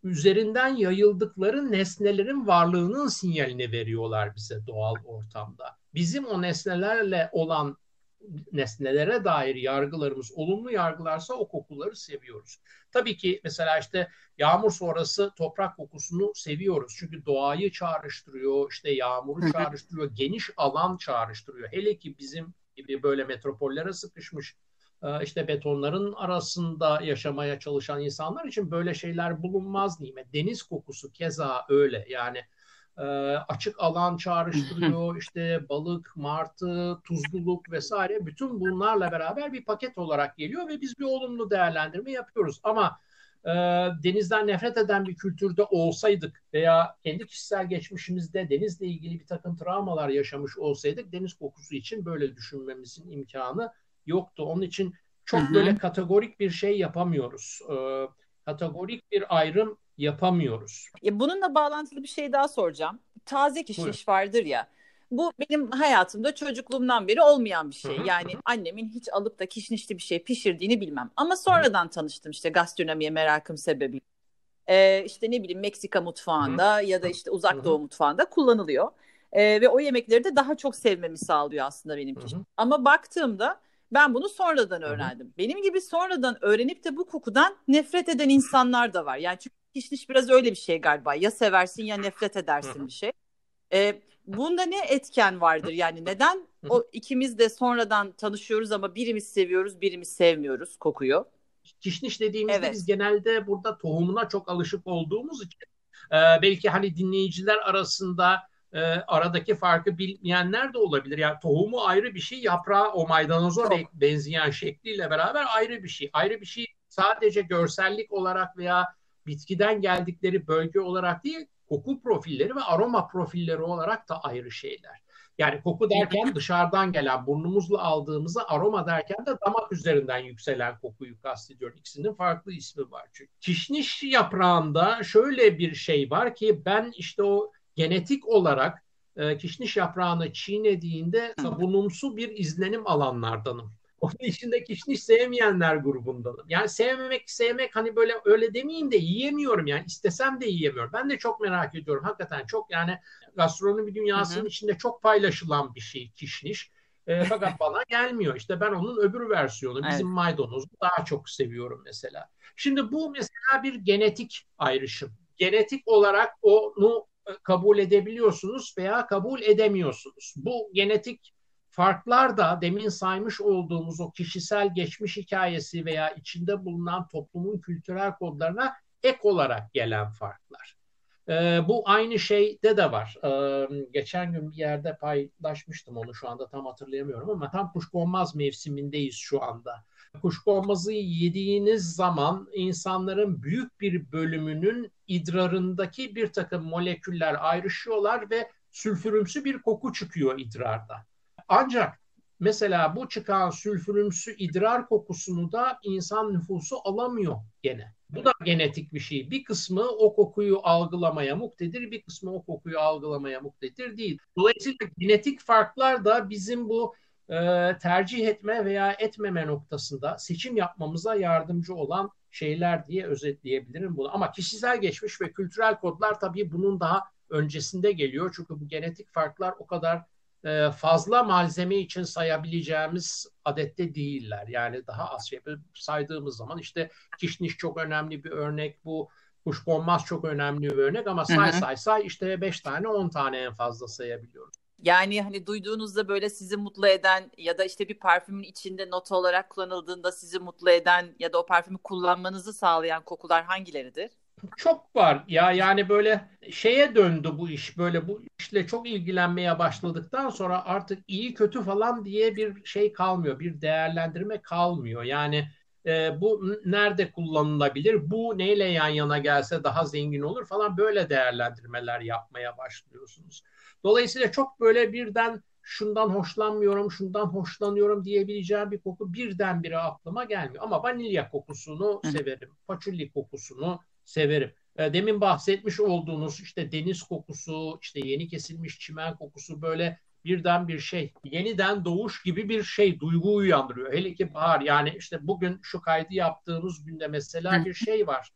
üzerinden yayıldıkları nesnelerin varlığının sinyalini veriyorlar bize doğal ortamda. Bizim o nesnelerle olan nesnelere dair yargılarımız olumlu yargılarsa o kokuları seviyoruz. Tabii ki mesela işte yağmur sonrası toprak kokusunu seviyoruz. Çünkü doğayı çağrıştırıyor, işte yağmuru çağrıştırıyor, geniş alan çağrıştırıyor. Hele ki bizim gibi böyle metropollere sıkışmış e, işte betonların arasında yaşamaya çalışan insanlar için böyle şeyler bulunmaz nimet. Deniz kokusu keza öyle. Yani e, açık alan çağrıştırıyor, *laughs* işte balık, martı, tuzluluk vesaire bütün bunlarla beraber bir paket olarak geliyor ve biz bir olumlu değerlendirme yapıyoruz. Ama e, denizden nefret eden bir kültürde olsaydık veya kendi kişisel geçmişimizde denizle ilgili bir takım travmalar yaşamış olsaydık deniz kokusu için böyle düşünmemizin imkanı yoktu. Onun için çok böyle kategorik bir şey yapamıyoruz. E, kategorik bir ayrım yapamıyoruz. Ya bununla bağlantılı bir şey daha soracağım. Taze kişniş Buyurun. vardır ya. Bu benim hayatımda çocukluğumdan beri olmayan bir şey. Yani annemin hiç alıp da kişnişli bir şey pişirdiğini bilmem. Ama sonradan tanıştım işte gastronomiye merakım sebebi. Ee, işte ne bileyim Meksika mutfağında ya da işte uzak doğu mutfağında kullanılıyor. Ee, ve o yemekleri de daha çok sevmemi sağlıyor aslında benim için. Ama baktığımda ben bunu sonradan öğrendim. Benim gibi sonradan öğrenip de bu kokudan nefret eden insanlar da var. Yani çünkü kişniş biraz öyle bir şey galiba. Ya seversin ya nefret edersin bir şey. E, bunda ne etken vardır? Yani neden o ikimiz de sonradan tanışıyoruz ama birimiz seviyoruz, birimiz sevmiyoruz kokuyu? kişniş dediğimizde evet. biz genelde burada tohumuna çok alışık olduğumuz için e, belki hani dinleyiciler arasında e, aradaki farkı bilmeyenler de olabilir. Yani tohumu ayrı bir şey, yaprağı o maydanoza Çok. benzeyen şekliyle beraber ayrı bir şey. Ayrı bir şey sadece görsellik olarak veya bitkiden geldikleri bölge olarak değil, koku profilleri ve aroma profilleri olarak da ayrı şeyler. Yani koku derken dışarıdan gelen burnumuzla aldığımızı aroma derken de damak üzerinden yükselen kokuyu kastediyorum. İkisinin farklı ismi var çünkü. Kişniş yaprağında şöyle bir şey var ki ben işte o genetik olarak e, kişniş yaprağını çiğnediğinde sabunumsu bir izlenim alanlardanım. Onun içinde kişniş sevmeyenler grubundanım. Yani sevmemek, sevmek hani böyle öyle demeyeyim de yiyemiyorum yani istesem de yiyemiyorum. Ben de çok merak ediyorum. Hakikaten çok yani gastronomi dünyasının hı hı. içinde çok paylaşılan bir şey kişniş. E, *laughs* fakat bana gelmiyor. İşte ben onun öbür versiyonu evet. bizim maydanozu daha çok seviyorum mesela. Şimdi bu mesela bir genetik ayrışım. Genetik olarak onu kabul edebiliyorsunuz veya kabul edemiyorsunuz. Bu genetik farklar da demin saymış olduğumuz o kişisel geçmiş hikayesi veya içinde bulunan toplumun kültürel kodlarına ek olarak gelen farklar. Ee, bu aynı şeyde de var. Ee, geçen gün bir yerde paylaşmıştım onu şu anda tam hatırlayamıyorum ama tam kuşkonmaz mevsimindeyiz şu anda kuşkonmazı yediğiniz zaman insanların büyük bir bölümünün idrarındaki bir takım moleküller ayrışıyorlar ve sülfürümsü bir koku çıkıyor idrarda. Ancak mesela bu çıkan sülfürümsü idrar kokusunu da insan nüfusu alamıyor gene. Bu da genetik bir şey. Bir kısmı o kokuyu algılamaya muktedir, bir kısmı o kokuyu algılamaya muktedir değil. Dolayısıyla genetik farklar da bizim bu e, tercih etme veya etmeme noktasında seçim yapmamıza yardımcı olan şeyler diye özetleyebilirim bunu. Ama kişisel geçmiş ve kültürel kodlar tabii bunun daha öncesinde geliyor. Çünkü bu genetik farklar o kadar e, fazla malzeme için sayabileceğimiz adette değiller. Yani daha az şey saydığımız zaman işte kişniş çok önemli bir örnek bu. Kuşkonmaz çok önemli bir örnek ama say say say işte 5 tane 10 tane en fazla sayabiliyoruz. Yani hani duyduğunuzda böyle sizi mutlu eden ya da işte bir parfümün içinde nota olarak kullanıldığında sizi mutlu eden ya da o parfümü kullanmanızı sağlayan kokular hangileridir? Çok var. Ya yani böyle şeye döndü bu iş. Böyle bu işle çok ilgilenmeye başladıktan sonra artık iyi kötü falan diye bir şey kalmıyor. Bir değerlendirme kalmıyor. Yani e, bu nerede kullanılabilir? Bu neyle yan yana gelse daha zengin olur falan böyle değerlendirmeler yapmaya başlıyorsunuz. Dolayısıyla çok böyle birden şundan hoşlanmıyorum, şundan hoşlanıyorum diyebileceğim bir koku birdenbire aklıma gelmiyor. Ama vanilya kokusunu severim, paçulli kokusunu severim. E, demin bahsetmiş olduğunuz işte deniz kokusu, işte yeni kesilmiş çimen kokusu böyle birden bir şey, yeniden doğuş gibi bir şey, duygu uyandırıyor. Hele ki bahar yani işte bugün şu kaydı yaptığımız günde mesela bir şey var.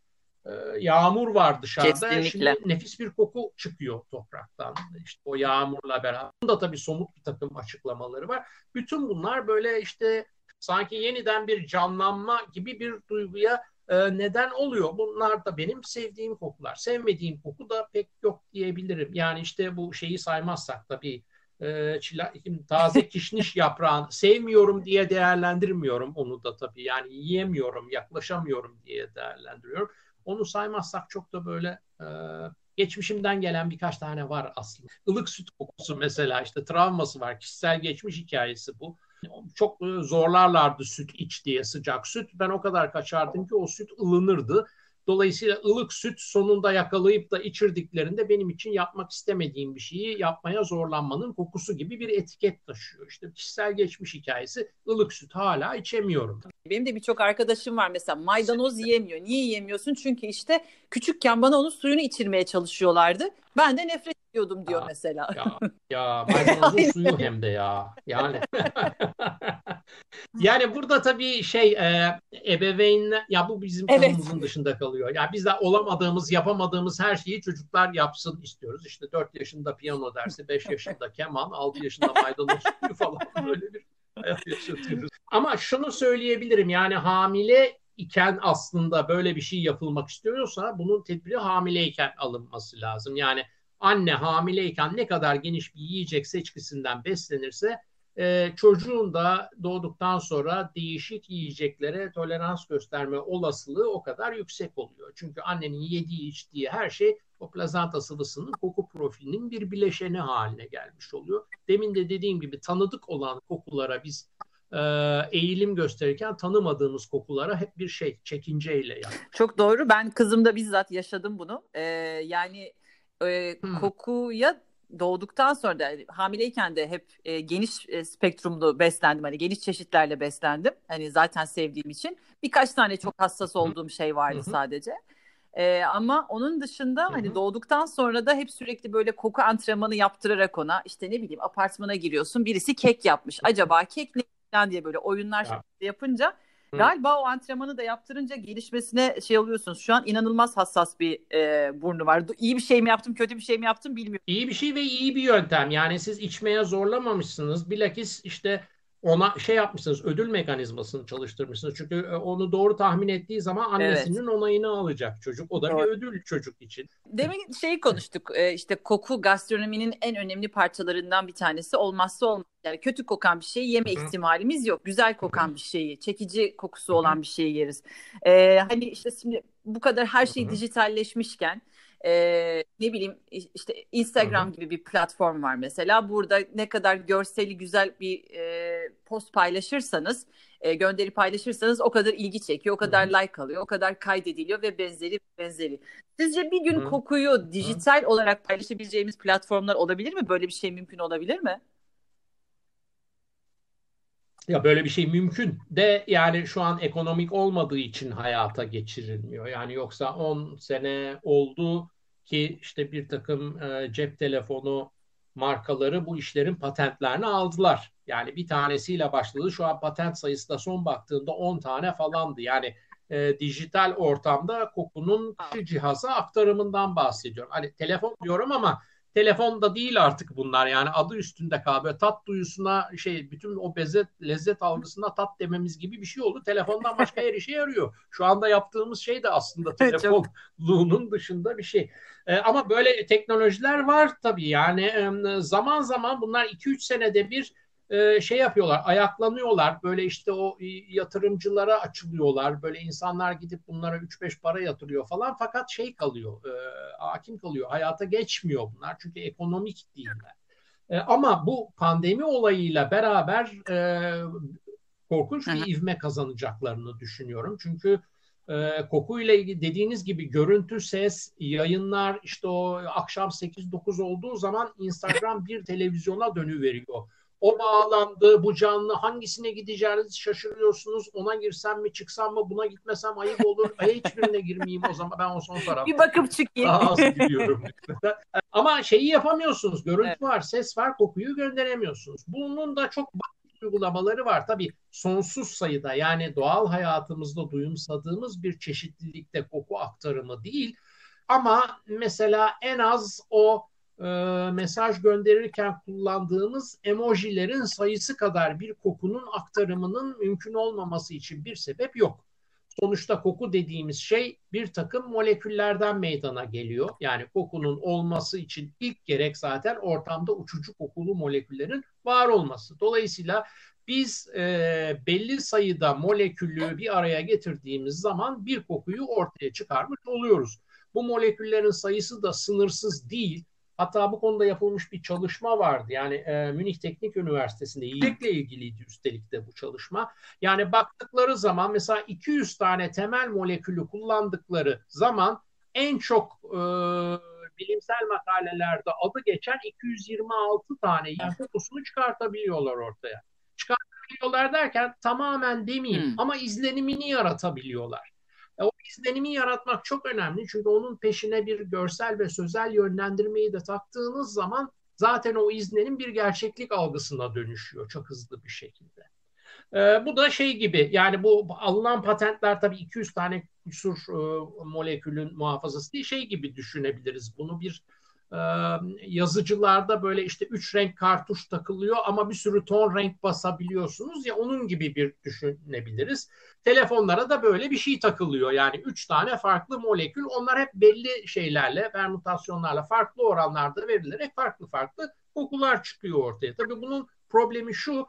Ee, yağmur var dışarıda. Kesinlikle. Şimdi nefis bir koku çıkıyor topraktan. İşte o yağmurla beraber. Bunda tabii somut bir takım açıklamaları var. Bütün bunlar böyle işte sanki yeniden bir canlanma gibi bir duyguya e, neden oluyor. Bunlar da benim sevdiğim kokular. Sevmediğim koku da pek yok diyebilirim. Yani işte bu şeyi saymazsak tabii e, çila, taze *laughs* kişniş yaprağını sevmiyorum diye değerlendirmiyorum onu da tabii. Yani yiyemiyorum, yaklaşamıyorum diye değerlendiriyorum. Onu saymazsak çok da böyle e, geçmişimden gelen birkaç tane var aslında. Ilık süt kokusu mesela işte travması var. Kişisel geçmiş hikayesi bu. Çok e, zorlarlardı süt iç diye sıcak süt. Ben o kadar kaçardım ki o süt ılınırdı. Dolayısıyla ılık süt sonunda yakalayıp da içirdiklerinde benim için yapmak istemediğim bir şeyi yapmaya zorlanmanın kokusu gibi bir etiket taşıyor. İşte kişisel geçmiş hikayesi ılık süt hala içemiyorum. Benim de birçok arkadaşım var mesela maydanoz yiyemiyor. Niye yiyemiyorsun? Çünkü işte küçükken bana onun suyunu içirmeye çalışıyorlardı. Ben de nefret ediyordum diyor ya, mesela. Ya, *laughs* ya maydanozun suyu hem de ya. Yani *laughs* yani burada tabii şey e, ebeveynler ya bu bizim evet. konumuzun dışında kalıyor. Yani biz de olamadığımız, yapamadığımız her şeyi çocuklar yapsın istiyoruz. İşte 4 yaşında piyano dersi, 5 yaşında keman, 6 yaşında maydanoz suyu falan *laughs* böyle bir hayat yaşatıyoruz. Ama şunu söyleyebilirim yani hamile iken aslında böyle bir şey yapılmak istiyorsa bunun tedbiri hamileyken alınması lazım. Yani anne hamileyken ne kadar geniş bir yiyecek seçkisinden beslenirse e, çocuğun da doğduktan sonra değişik yiyeceklere tolerans gösterme olasılığı o kadar yüksek oluyor. Çünkü annenin yediği içtiği her şey o plazanta sıvısının koku profilinin bir bileşeni haline gelmiş oluyor. Demin de dediğim gibi tanıdık olan kokulara biz e, eğilim gösterirken tanımadığımız kokulara hep bir şey çekinceyle yaklaşıyoruz. Çok doğru. Ben kızımda bizzat yaşadım bunu. Ee, yani e, hmm. kokuya doğduktan sonra da hamileyken de hep e, geniş e, spektrumlu beslendim. Hani geniş çeşitlerle beslendim. Hani zaten sevdiğim için. Birkaç tane çok hassas olduğum şey vardı sadece. E, ama onun dışında Hı-hı. hani doğduktan sonra da hep sürekli böyle koku antrenmanı yaptırarak ona işte ne bileyim apartmana giriyorsun birisi kek yapmış. Acaba kek ne diye böyle oyunlar ya. yapınca Hı. Galiba o antrenmanı da yaptırınca gelişmesine şey alıyorsunuz. Şu an inanılmaz hassas bir e, burnu var. İyi bir şey mi yaptım, kötü bir şey mi yaptım bilmiyorum. İyi bir şey ve iyi bir yöntem. Yani siz içmeye zorlamamışsınız. Bilakis işte ona şey yapmışsınız, ödül mekanizmasını çalıştırmışsınız. Çünkü e, onu doğru tahmin ettiği zaman annesinin evet. onayını alacak çocuk. O da doğru. bir ödül çocuk için. Demin şeyi konuştuk. E, işte koku gastronominin en önemli parçalarından bir tanesi. Olmazsa olmaz. Yani kötü kokan bir şeyi yeme Hı-hı. ihtimalimiz yok. Güzel kokan Hı-hı. bir şeyi, çekici kokusu olan bir şeyi yeriz. Ee, hani işte şimdi bu kadar her şey Hı-hı. dijitalleşmişken e, ne bileyim işte Instagram Hı-hı. gibi bir platform var mesela. Burada ne kadar görseli güzel bir e, post paylaşırsanız, e, gönderi paylaşırsanız o kadar ilgi çekiyor, o kadar Hı-hı. like alıyor, o kadar kaydediliyor ve benzeri benzeri. Sizce bir gün Hı-hı. kokuyu dijital Hı-hı. olarak paylaşabileceğimiz platformlar olabilir mi? Böyle bir şey mümkün olabilir mi? Ya böyle bir şey mümkün de yani şu an ekonomik olmadığı için hayata geçirilmiyor. Yani yoksa 10 sene oldu ki işte bir takım e, cep telefonu markaları bu işlerin patentlerini aldılar. Yani bir tanesiyle başladı. Şu an patent sayısı da son baktığında 10 tane falandı. Yani e, dijital ortamda kokunun cihaza aktarımından bahsediyorum. Hani telefon diyorum ama telefonda değil artık bunlar yani adı üstünde kalıyor. Tat duyusuna şey bütün o bezet lezzet algısına tat dememiz gibi bir şey oldu. Telefondan başka her işe yarıyor. Şu anda yaptığımız şey de aslında *laughs* telefonluğunun dışında bir şey. Ee, ama böyle teknolojiler var tabii yani zaman zaman bunlar 2-3 senede bir e, şey yapıyorlar, ayaklanıyorlar. Böyle işte o yatırımcılara açılıyorlar. Böyle insanlar gidip bunlara 3-5 para yatırıyor falan. Fakat şey kalıyor, e, hakim kalıyor. Hayata geçmiyor bunlar. Çünkü ekonomik değiller. E, ama bu pandemi olayıyla beraber e, korkunç bir ivme kazanacaklarını düşünüyorum. Çünkü e, kokuyla ilgili dediğiniz gibi görüntü, ses, yayınlar işte o akşam 8-9 olduğu zaman Instagram bir televizyona dönüveriyor o bağlandı, bu canlı hangisine gideceğinizi şaşırıyorsunuz. Ona girsem mi çıksam mı buna gitmesem ayıp olur. Ay hiçbirine girmeyeyim o zaman ben o son tarafta. Bir bakıp çıkayım. Daha az gidiyorum. *laughs* Ama şeyi yapamıyorsunuz. Görüntü evet. var, ses var, kokuyu gönderemiyorsunuz. Bunun da çok uygulamaları var. Tabii sonsuz sayıda yani doğal hayatımızda duyumsadığımız bir çeşitlilikte koku aktarımı değil. Ama mesela en az o e, mesaj gönderirken kullandığımız emojilerin sayısı kadar bir kokunun aktarımının mümkün olmaması için bir sebep yok. Sonuçta koku dediğimiz şey bir takım moleküllerden meydana geliyor. Yani kokunun olması için ilk gerek zaten ortamda uçucu kokulu moleküllerin var olması. Dolayısıyla biz e, belli sayıda molekülü bir araya getirdiğimiz zaman bir kokuyu ortaya çıkarmış oluyoruz. Bu moleküllerin sayısı da sınırsız değil. Hatta bu konuda yapılmış bir çalışma vardı. Yani e, Münih Teknik Üniversitesi'nde yiyecekle ilgiliydi üstelik de bu çalışma. Yani baktıkları zaman mesela 200 tane temel molekülü kullandıkları zaman en çok e, bilimsel makalelerde adı geçen 226 tane kokusunu çıkartabiliyorlar ortaya. Çıkartabiliyorlar derken tamamen demeyeyim hmm. ama izlenimini yaratabiliyorlar. E, o izlenimi yaratmak çok önemli çünkü onun peşine bir görsel ve sözel yönlendirmeyi de taktığınız zaman zaten o izlenim bir gerçeklik algısına dönüşüyor çok hızlı bir şekilde. E, bu da şey gibi yani bu alınan patentler tabii 200 tane küsur e, molekülün muhafazası değil şey gibi düşünebiliriz. Bunu bir yazıcılarda böyle işte üç renk kartuş takılıyor ama bir sürü ton renk basabiliyorsunuz ya onun gibi bir düşünebiliriz. Telefonlara da böyle bir şey takılıyor yani üç tane farklı molekül onlar hep belli şeylerle permütasyonlarla farklı oranlarda verilerek farklı farklı kokular çıkıyor ortaya. Tabii bunun problemi şu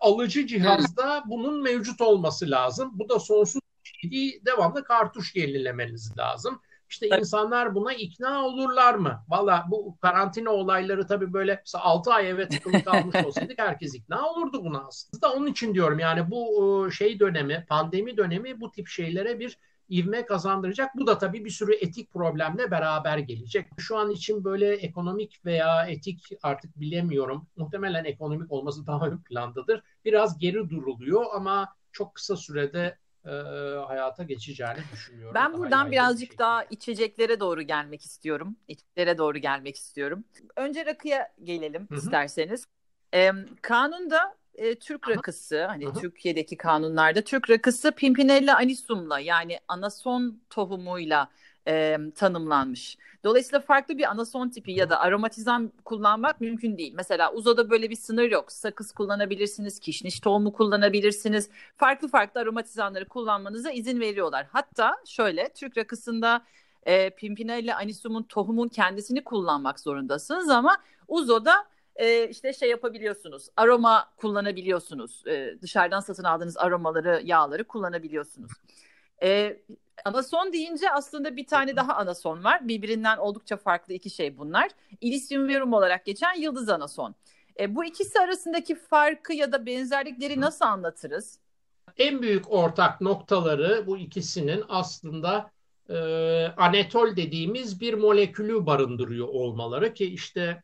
alıcı cihazda bunun mevcut olması lazım. Bu da sonsuz bir şey Devamlı kartuş yenilemeniz lazım. İşte evet. insanlar buna ikna olurlar mı? Valla bu karantina olayları tabii böyle 6 ay eve tıkılı kalmış *laughs* olsaydık herkes ikna olurdu buna aslında. Onun için diyorum yani bu şey dönemi, pandemi dönemi bu tip şeylere bir ivme kazandıracak. Bu da tabii bir sürü etik problemle beraber gelecek. Şu an için böyle ekonomik veya etik artık bilemiyorum. Muhtemelen ekonomik olması *laughs* daha ön plandadır. Biraz geri duruluyor ama çok kısa sürede e, hayata geçeceğini düşünüyorum. Ben buradan birazcık şey. daha içeceklere doğru gelmek istiyorum. İçeceklere doğru gelmek istiyorum. Önce rakıya gelelim Hı-hı. isterseniz. E, kanunda e, Türk rakısı hani Hı-hı. Türkiye'deki kanunlarda Türk rakısı Pimpinella anisum'la yani anason tohumuyla e, tanımlanmış. Dolayısıyla farklı bir anason tipi ya da aromatizan kullanmak mümkün değil. Mesela uzoda böyle bir sınır yok. Sakız kullanabilirsiniz, kişniş tohumu kullanabilirsiniz. Farklı farklı aromatizanları kullanmanıza izin veriyorlar. Hatta şöyle Türk rakısında e, Pimpinella anisum'un tohumun kendisini kullanmak zorundasınız ama uzoda e, işte şey yapabiliyorsunuz. Aroma kullanabiliyorsunuz. E, dışarıdan satın aldığınız aromaları, yağları kullanabiliyorsunuz. E, anason deyince aslında bir tane daha anason var. Birbirinden oldukça farklı iki şey bunlar. Ilisyum verum olarak geçen yıldız anason. E, bu ikisi arasındaki farkı ya da benzerlikleri nasıl anlatırız? En büyük ortak noktaları bu ikisinin aslında e, anetol dediğimiz bir molekülü barındırıyor olmaları ki işte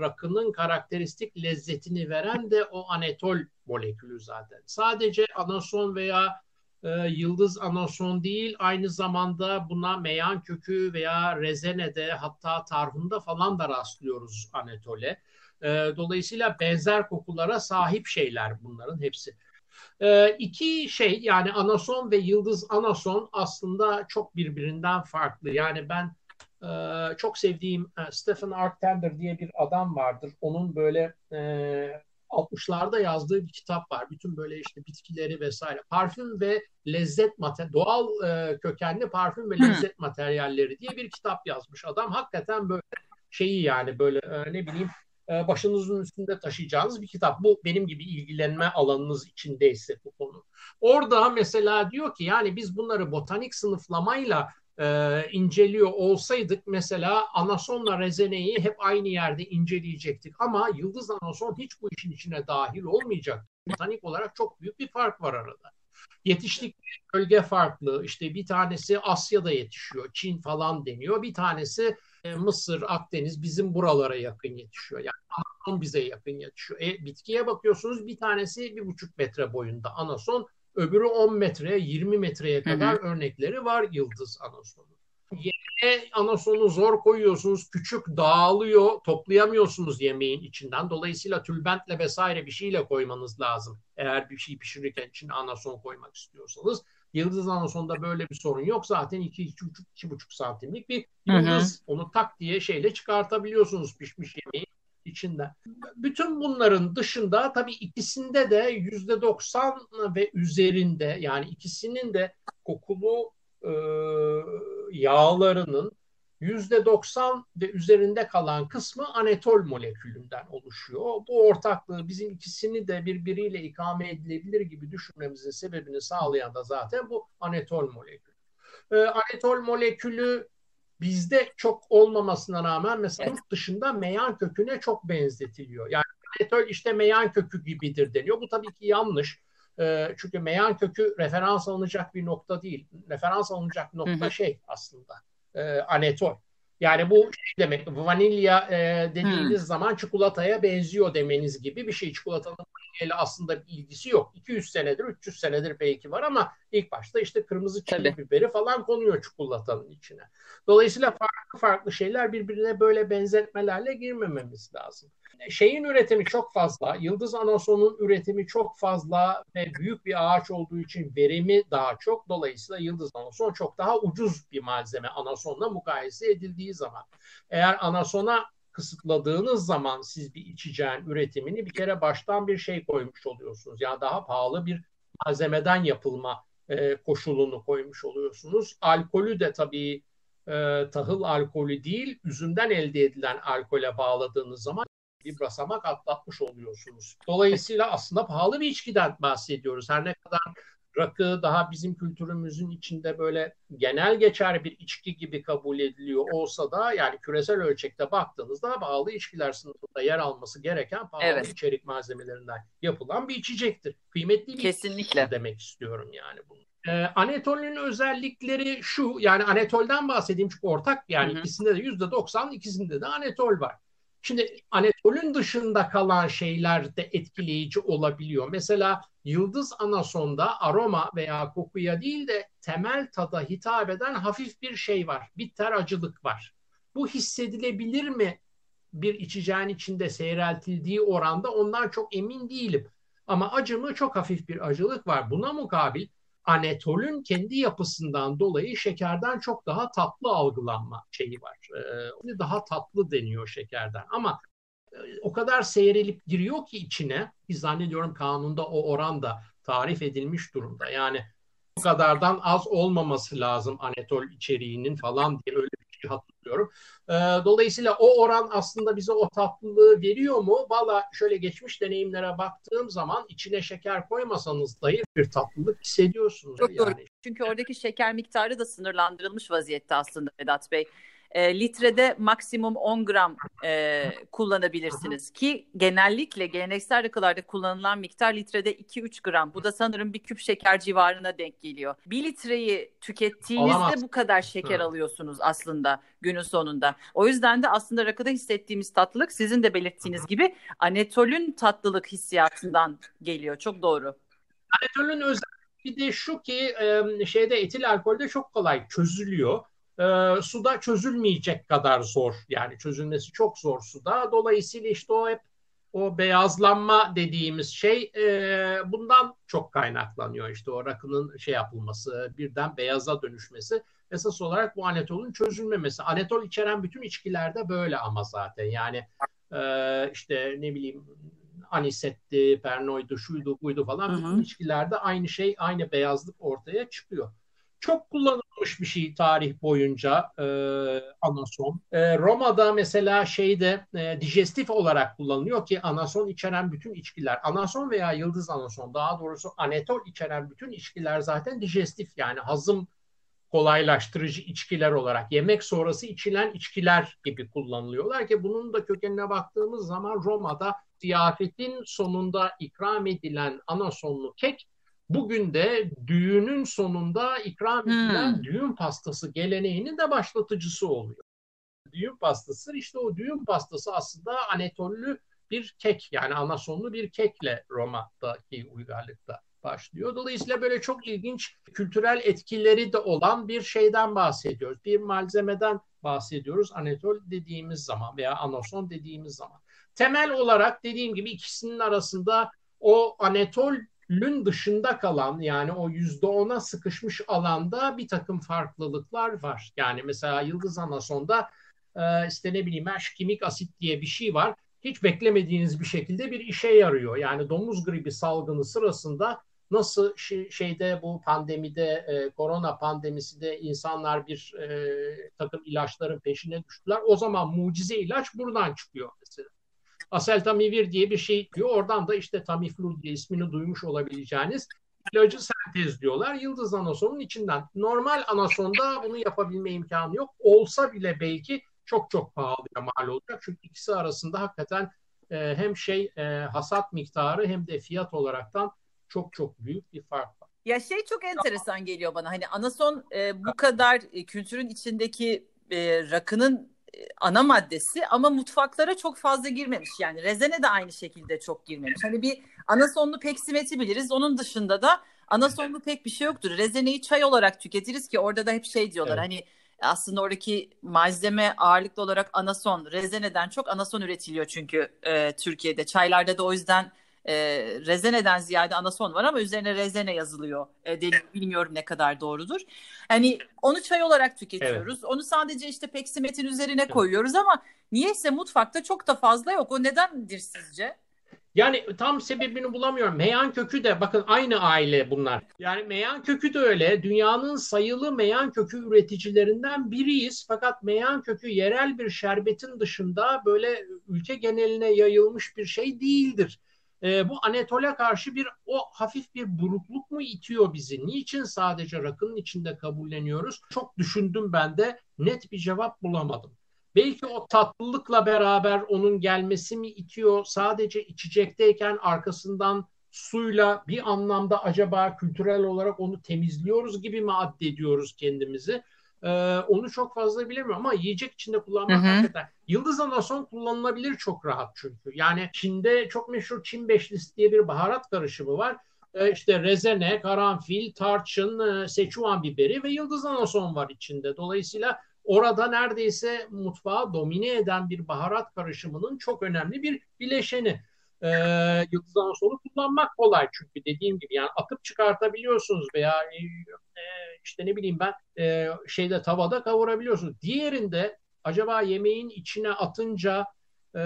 rakının karakteristik lezzetini veren de o anetol molekülü zaten. Sadece anason veya e, yıldız anason değil aynı zamanda buna meyan kökü veya rezenede hatta tarhunda falan da rastlıyoruz anetole. E, dolayısıyla benzer kokulara sahip şeyler bunların hepsi. E, iki şey yani anason ve yıldız anason aslında çok birbirinden farklı. Yani ben e, çok sevdiğim e, Stephen Arctender diye bir adam vardır. Onun böyle e, 60'larda yazdığı bir kitap var. Bütün böyle işte bitkileri vesaire. Parfüm ve lezzet mater doğal e, kökenli parfüm ve lezzet materyalleri diye bir kitap yazmış adam. Hakikaten böyle şeyi yani böyle e, ne bileyim e, başınızın üstünde taşıyacağınız bir kitap. Bu benim gibi ilgilenme alanınız içindeyse bu konu. Orada mesela diyor ki yani biz bunları botanik sınıflamayla e, inceliyor olsaydık mesela anasonla rezeneyi hep aynı yerde inceleyecektik. Ama yıldız anason hiç bu işin içine dahil olmayacak. Botanik olarak çok büyük bir fark var arada. Yetiştik bölge farklı. İşte bir tanesi Asya'da yetişiyor. Çin falan deniyor. Bir tanesi e, Mısır, Akdeniz bizim buralara yakın yetişiyor. Yani anason bize yakın yetişiyor. E, bitkiye bakıyorsunuz bir tanesi bir buçuk metre boyunda anason. Öbürü 10 metreye 20 metreye kadar hı hı. örnekleri var yıldız anasonu. Yere anasonu zor koyuyorsunuz. Küçük dağılıyor. Toplayamıyorsunuz yemeğin içinden. Dolayısıyla tülbentle vesaire bir şeyle koymanız lazım. Eğer bir şey pişirirken içine anason koymak istiyorsanız. Yıldız anasonda böyle bir sorun yok. Zaten 2-2,5 santimlik bir yıldız. Hı hı. Onu tak diye şeyle çıkartabiliyorsunuz pişmiş yemeği içinden. Bütün bunların dışında tabii ikisinde de yüzde 90 ve üzerinde yani ikisinin de kokulu e, yağlarının yüzde 90 ve üzerinde kalan kısmı anetol molekülünden oluşuyor. Bu ortaklığı bizim ikisini de birbiriyle ikame edilebilir gibi düşünmemizin sebebini sağlayan da zaten bu anetol molekülü. E, anetol molekülü bizde çok olmamasına rağmen mesela evet. dışında meyan köküne çok benzetiliyor. Yani petrol işte meyan kökü gibidir deniyor. Bu tabii ki yanlış. E, çünkü meyan kökü referans alınacak bir nokta değil. Referans alınacak nokta hı hı. şey aslında e, anetol. Yani bu şey demek vanilya e, dediğiniz hmm. zaman çikolataya benziyor demeniz gibi bir şey. Çikolatanın vanilyayla aslında bir ilgisi yok. 200 senedir, 300 senedir belki var ama ilk başta işte kırmızı çili biberi falan konuyor çikolatanın içine. Dolayısıyla farklı farklı şeyler birbirine böyle benzetmelerle girmememiz lazım şeyin üretimi çok fazla. Yıldız anasonun üretimi çok fazla ve büyük bir ağaç olduğu için verimi daha çok. Dolayısıyla yıldız anason çok daha ucuz bir malzeme anasonla mukayese edildiği zaman. Eğer anasona kısıtladığınız zaman siz bir içeceğin üretimini bir kere baştan bir şey koymuş oluyorsunuz. Yani daha pahalı bir malzemeden yapılma e, koşulunu koymuş oluyorsunuz. Alkolü de tabii e, tahıl alkolü değil, üzümden elde edilen alkole bağladığınız zaman bir basamak atlatmış oluyorsunuz. Dolayısıyla aslında pahalı bir içkiden bahsediyoruz. Her ne kadar rakı daha bizim kültürümüzün içinde böyle genel geçer bir içki gibi kabul ediliyor olsa da yani küresel ölçekte baktığınızda pahalı içkiler sınıfında yer alması gereken pahalı evet. içerik malzemelerinden yapılan bir içecektir. Kıymetli bir Kesinlikle. demek istiyorum yani bunu. Ee, Anatol'ün özellikleri şu yani Anatol'den bahsedeyim çünkü ortak yani hı hı. ikisinde de yüzde doksan ikisinde de Anatol var. Şimdi Anatol'ün dışında kalan şeyler de etkileyici olabiliyor. Mesela Yıldız Anason'da aroma veya kokuya değil de temel tada hitap eden hafif bir şey var. Bitter acılık var. Bu hissedilebilir mi bir içeceğin içinde seyreltildiği oranda ondan çok emin değilim. Ama acımı çok hafif bir acılık var. Buna mukabil anetolün kendi yapısından dolayı şekerden çok daha tatlı algılanma şeyi var. Ee, daha tatlı deniyor şekerden ama e, o kadar seyrelip giriyor ki içine ki zannediyorum kanunda o oran da tarif edilmiş durumda. Yani bu kadardan az olmaması lazım anetol içeriğinin falan diye öyle şey hatırlıyorum. Ee, dolayısıyla o oran aslında bize o tatlılığı veriyor mu? Valla şöyle geçmiş deneyimlere baktığım zaman içine şeker koymasanız dahi bir tatlılık hissediyorsunuz. Çok yani. doğru. Çünkü oradaki şeker miktarı da sınırlandırılmış vaziyette aslında Vedat Bey e, litrede maksimum 10 gram e, kullanabilirsiniz ki genellikle geleneksel rakılarda kullanılan miktar litrede 2-3 gram. Bu da sanırım bir küp şeker civarına denk geliyor. Bir litreyi tükettiğinizde Olamaz. bu kadar şeker Hı. alıyorsunuz aslında günün sonunda. O yüzden de aslında rakıda hissettiğimiz tatlılık sizin de belirttiğiniz Hı. gibi anetolün tatlılık hissiyatından geliyor. Çok doğru. Anetolün özelliği de şu ki şeyde etil alkolde çok kolay çözülüyor e, suda çözülmeyecek kadar zor. Yani çözülmesi çok zor suda. Dolayısıyla işte o hep o beyazlanma dediğimiz şey e, bundan çok kaynaklanıyor. İşte o rakının şey yapılması, birden beyaza dönüşmesi. Esas olarak bu anetolun çözülmemesi. Anetol içeren bütün içkilerde böyle ama zaten. Yani e, işte ne bileyim anisetti, pernoydu, şuydu, buydu falan. Hı hı. Bütün içkilerde aynı şey, aynı beyazlık ortaya çıkıyor çok kullanılmış bir şey tarih boyunca e, anason. E, Roma'da mesela şeyde e, dijestif olarak kullanılıyor ki anason içeren bütün içkiler, anason veya yıldız anason daha doğrusu anetol içeren bütün içkiler zaten dijestif yani hazım kolaylaştırıcı içkiler olarak yemek sonrası içilen içkiler gibi kullanılıyorlar ki bunun da kökenine baktığımız zaman Roma'da ziyafetin sonunda ikram edilen anasonlu kek bugün de düğünün sonunda ikram edilen hmm. düğün pastası geleneğinin de başlatıcısı oluyor. Düğün pastası işte o düğün pastası aslında Anatollü bir kek yani anasonlu bir kekle Roma'daki uygarlıkta başlıyor. Dolayısıyla böyle çok ilginç kültürel etkileri de olan bir şeyden bahsediyoruz. Bir malzemeden bahsediyoruz Anatol dediğimiz zaman veya anason dediğimiz zaman. Temel olarak dediğim gibi ikisinin arasında o Anatol lün dışında kalan yani o yüzde ona sıkışmış alanda bir takım farklılıklar var. Yani mesela Yıldız Anason'da e, işte ne bileyim kimik asit diye bir şey var. Hiç beklemediğiniz bir şekilde bir işe yarıyor. Yani domuz gribi salgını sırasında nasıl şeyde bu pandemide e, korona pandemisinde insanlar bir e, takım ilaçların peşine düştüler. O zaman mucize ilaç buradan çıkıyor mesela aseltamivir diye bir şey diyor. Oradan da işte Tamiflu diye ismini duymuş olabileceğiniz ilacı sentezliyorlar. Yıldız anasonun içinden. Normal anasonda bunu yapabilme imkanı yok. Olsa bile belki çok çok pahalıya mal olacak. Çünkü ikisi arasında hakikaten e, hem şey e, hasat miktarı hem de fiyat olaraktan çok çok büyük bir fark var. Ya şey çok enteresan geliyor bana. Hani anason e, bu kadar e, kültürün içindeki e, rakının ana maddesi ama mutfaklara çok fazla girmemiş. Yani rezene de aynı şekilde çok girmemiş. Hani bir anasonlu peksimeti biliriz. Onun dışında da anasonlu pek bir şey yoktur. Rezeneyi çay olarak tüketiriz ki orada da hep şey diyorlar. Evet. Hani aslında oradaki malzeme ağırlıklı olarak anason, rezeneden çok anason üretiliyor çünkü e, Türkiye'de. Çaylarda da o yüzden e, rezeneden ziyade anason var ama üzerine rezene yazılıyor. E, deli, bilmiyorum ne kadar doğrudur. Hani onu çay olarak tüketiyoruz. Evet. Onu sadece işte peksimetin üzerine koyuyoruz ama niyeyse mutfakta çok da fazla yok. O nedendir sizce? Yani tam sebebini bulamıyorum. Meyan kökü de bakın aynı aile bunlar. Yani meyan kökü de öyle. Dünyanın sayılı meyan kökü üreticilerinden biriyiz. Fakat meyan kökü yerel bir şerbetin dışında böyle ülke geneline yayılmış bir şey değildir. E, bu Anatol'a karşı bir o hafif bir burukluk mu itiyor bizi? Niçin sadece rakının içinde kabulleniyoruz? Çok düşündüm ben de net bir cevap bulamadım. Belki o tatlılıkla beraber onun gelmesi mi itiyor? Sadece içecekteyken arkasından suyla bir anlamda acaba kültürel olarak onu temizliyoruz gibi mi addediyoruz kendimizi? Ee, onu çok fazla bilemiyorum ama yiyecek içinde kullanmak hı hı. hakikaten. Yıldız anason kullanılabilir çok rahat çünkü. Yani Çin'de çok meşhur Çin beşlisi diye bir baharat karışımı var. Ee, işte rezene, karanfil, tarçın, e, seçuan biberi ve yıldız anason var içinde. Dolayısıyla orada neredeyse mutfağı domine eden bir baharat karışımının çok önemli bir bileşeni. Ee, yıldız anasonu kullanmak kolay çünkü dediğim gibi yani atıp çıkartabiliyorsunuz veya e, e işte ne bileyim ben e, şeyde tavada kavurabiliyorsunuz. Diğerinde acaba yemeğin içine atınca e,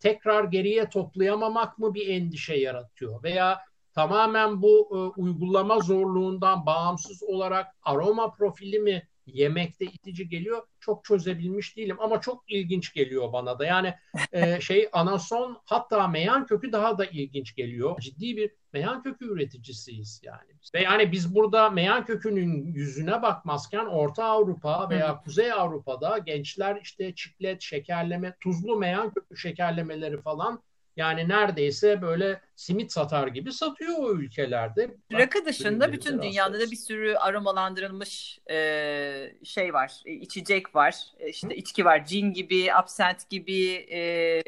tekrar geriye toplayamamak mı bir endişe yaratıyor veya tamamen bu e, uygulama zorluğundan bağımsız olarak aroma profili mi yemekte itici geliyor. Çok çözebilmiş değilim ama çok ilginç geliyor bana da. Yani e, *laughs* şey anason hatta meyan kökü daha da ilginç geliyor. Ciddi bir meyan kökü üreticisiyiz yani. Ve yani biz burada meyan kökünün yüzüne bakmazken Orta Avrupa veya Kuzey Avrupa'da gençler işte çiklet, şekerleme, tuzlu meyan kökü şekerlemeleri falan yani neredeyse böyle simit satar gibi satıyor o ülkelerde. Rakı dışında bütün dünyada da bir sürü aromalandırılmış e, şey var, e, içecek var, e, işte Hı? içki var, cin gibi, absent gibi, e,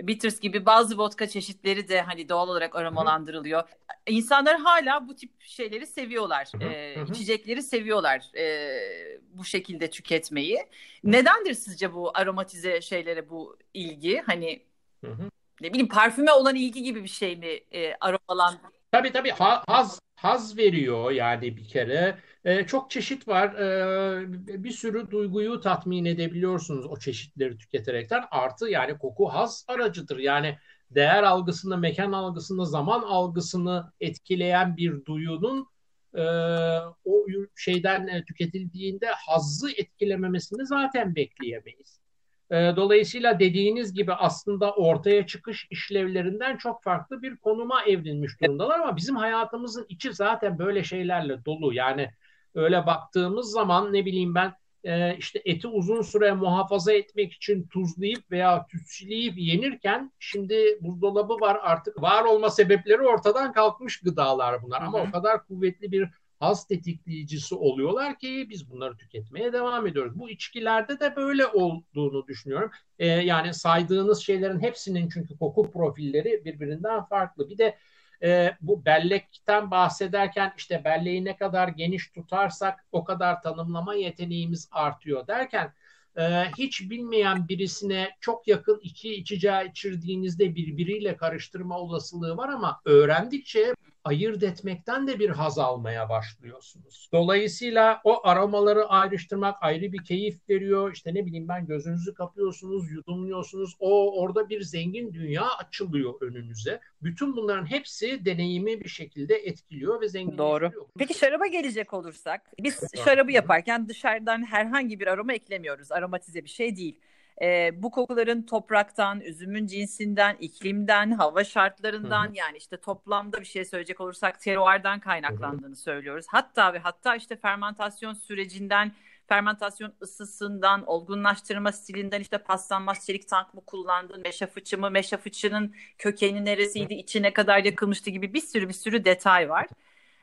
bitters gibi bazı vodka çeşitleri de hani doğal olarak aromalandırılıyor. Hı. İnsanlar hala bu tip şeyleri seviyorlar, hı hı. E, içecekleri seviyorlar e, bu şekilde tüketmeyi. Nedendir sizce bu aromatize şeylere bu ilgi? Hani hı hı ne bileyim parfüme olan ilgi gibi bir şey mi e, aromalan? Tabii tabii ha, haz haz veriyor yani bir kere. E, çok çeşit var. E, bir sürü duyguyu tatmin edebiliyorsunuz o çeşitleri tüketerekten. Artı yani koku haz aracıdır. Yani değer algısını, mekan algısını, zaman algısını etkileyen bir duyunun e, o şeyden e, tüketildiğinde hazzı etkilememesini zaten bekleyemeyiz. E, dolayısıyla dediğiniz gibi aslında ortaya çıkış işlevlerinden çok farklı bir konuma evrilmiş durumdalar ama bizim hayatımızın içi zaten böyle şeylerle dolu. Yani öyle baktığımız zaman ne bileyim ben e, işte eti uzun süre muhafaza etmek için tuzlayıp veya tütsüleyip yenirken şimdi buzdolabı var artık var olma sebepleri ortadan kalkmış gıdalar bunlar. Ama o kadar kuvvetli bir haz tetikleyicisi oluyorlar ki biz bunları tüketmeye devam ediyoruz. Bu içkilerde de böyle olduğunu düşünüyorum. Ee, yani saydığınız şeylerin hepsinin çünkü koku profilleri birbirinden farklı. Bir de e, bu bellekten bahsederken işte belleği ne kadar geniş tutarsak o kadar tanımlama yeteneğimiz artıyor derken e, hiç bilmeyen birisine çok yakın iki içeceği içirdiğinizde birbiriyle karıştırma olasılığı var ama öğrendikçe ayırt etmekten de bir haz almaya başlıyorsunuz. Dolayısıyla o aromaları ayrıştırmak ayrı bir keyif veriyor. İşte ne bileyim ben gözünüzü kapıyorsunuz, yudumluyorsunuz. O orada bir zengin dünya açılıyor önünüze. Bütün bunların hepsi deneyimi bir şekilde etkiliyor ve zenginleştiriyor. Doğru. Peki şaraba gelecek olursak biz şarabı yaparken dışarıdan herhangi bir aroma eklemiyoruz. Aromatize bir şey değil. E, bu kokuların topraktan, üzümün cinsinden, iklimden, hava şartlarından Hı-hı. yani işte toplamda bir şey söyleyecek olursak teruardan kaynaklandığını Hı-hı. söylüyoruz. Hatta ve hatta işte fermentasyon sürecinden fermentasyon ısısından, olgunlaştırma stilinden işte paslanmaz çelik tank mı kullandın, meşe fıçı mı, meşe fıçının kökeni neresiydi, içine kadar yakılmıştı gibi bir sürü bir sürü detay var.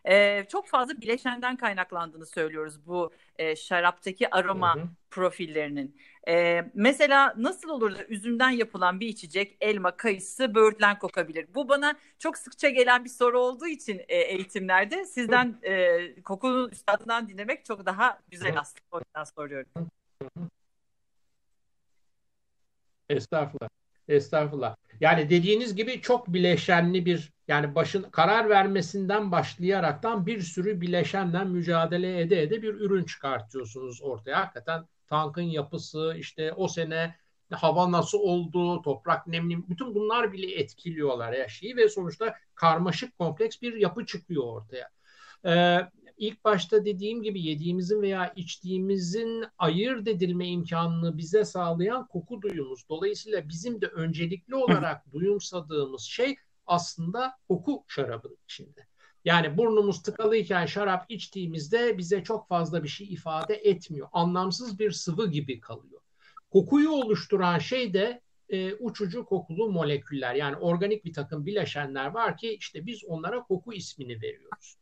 Ee, çok fazla bileşenden kaynaklandığını söylüyoruz bu e, şaraptaki aroma hı hı. profillerinin. E, mesela nasıl olur da üzümden yapılan bir içecek elma, kayısı, böğürtlen kokabilir? Bu bana çok sıkça gelen bir soru olduğu için e, eğitimlerde sizden e, kokunun üstadından dinlemek çok daha güzel aslında. O yüzden soruyorum. Estağfurullah. Estağfurullah. Yani dediğiniz gibi çok bileşenli bir yani başın karar vermesinden başlayaraktan bir sürü bileşenle mücadele ede ede bir ürün çıkartıyorsunuz ortaya. Hakikaten tankın yapısı işte o sene hava nasıl oldu, toprak nemli, bütün bunlar bile etkiliyorlar her şeyi ve sonuçta karmaşık kompleks bir yapı çıkıyor ortaya. Ee, ilk başta dediğim gibi yediğimizin veya içtiğimizin ayırt edilme imkanını bize sağlayan koku duyumuz. Dolayısıyla bizim de öncelikli olarak duyumsadığımız şey aslında koku şarabın içinde. Yani burnumuz tıkalıyken şarap içtiğimizde bize çok fazla bir şey ifade etmiyor. Anlamsız bir sıvı gibi kalıyor. Kokuyu oluşturan şey de e, uçucu kokulu moleküller. Yani organik bir takım bileşenler var ki işte biz onlara koku ismini veriyoruz.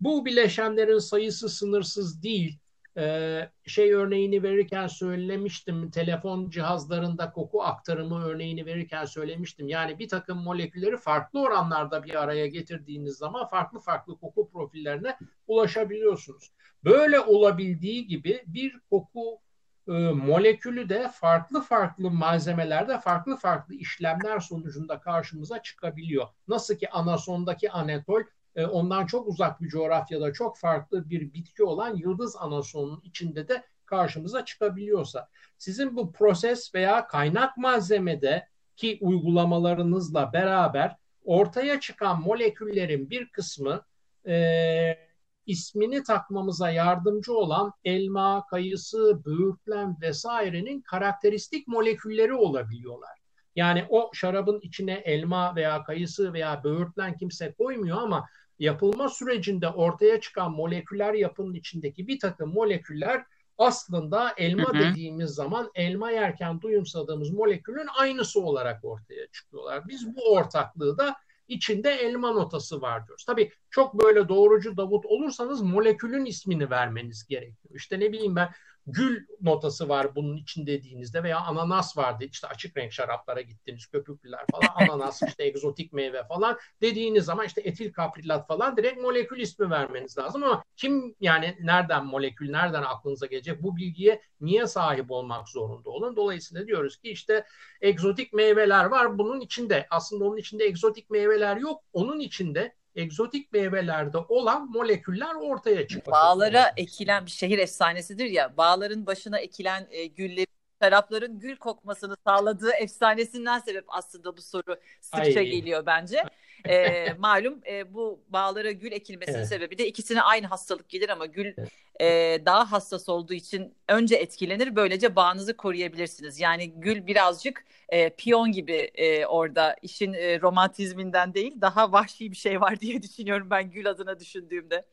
Bu bileşenlerin sayısı sınırsız değil. Ee, şey örneğini verirken söylemiştim. Telefon cihazlarında koku aktarımı örneğini verirken söylemiştim. Yani bir takım molekülleri farklı oranlarda bir araya getirdiğiniz zaman farklı farklı koku profillerine ulaşabiliyorsunuz. Böyle olabildiği gibi bir koku e, molekülü de farklı farklı malzemelerde farklı farklı işlemler sonucunda karşımıza çıkabiliyor. Nasıl ki anasondaki anetol ondan çok uzak bir coğrafyada çok farklı bir bitki olan yıldız anasonun içinde de karşımıza çıkabiliyorsa sizin bu proses veya kaynak malzemede ki uygulamalarınızla beraber ortaya çıkan moleküllerin bir kısmı e, ismini takmamıza yardımcı olan elma, kayısı, böğürtlen vesairenin karakteristik molekülleri olabiliyorlar. Yani o şarabın içine elma veya kayısı veya böğürtlen kimse koymuyor ama yapılma sürecinde ortaya çıkan moleküler yapının içindeki bir takım moleküller aslında elma hı hı. dediğimiz zaman elma yerken duyumsadığımız molekülün aynısı olarak ortaya çıkıyorlar. Biz bu ortaklığı da içinde elma notası var diyoruz. Tabii çok böyle doğrucu Davut olursanız molekülün ismini vermeniz gerekiyor. İşte ne bileyim ben gül notası var bunun için dediğinizde veya ananas vardı işte açık renk şaraplara gittiniz köpüklüler falan *laughs* ananas işte egzotik meyve falan dediğiniz zaman işte etil kaprilat falan direkt molekül ismi vermeniz lazım ama kim yani nereden molekül nereden aklınıza gelecek bu bilgiye niye sahip olmak zorunda olun? Dolayısıyla diyoruz ki işte egzotik meyveler var bunun içinde. Aslında onun içinde egzotik meyveler yok onun içinde egzotik meyvelerde olan moleküller ortaya çıkıyor. Bağlara ekilen bir şehir efsanesidir ya. Bağların başına ekilen e, gülleri şarapların gül kokmasını sağladığı efsanesinden sebep aslında bu soru sıkça Ay. geliyor bence. E, malum e, bu bağlara gül ekilmesinin evet. sebebi de ikisine aynı hastalık gelir ama gül evet. e, daha hassas olduğu için önce etkilenir. Böylece bağınızı koruyabilirsiniz. Yani gül birazcık e, piyon gibi e, orada işin e, romantizminden değil daha vahşi bir şey var diye *laughs* düşünüyorum ben gül adına düşündüğümde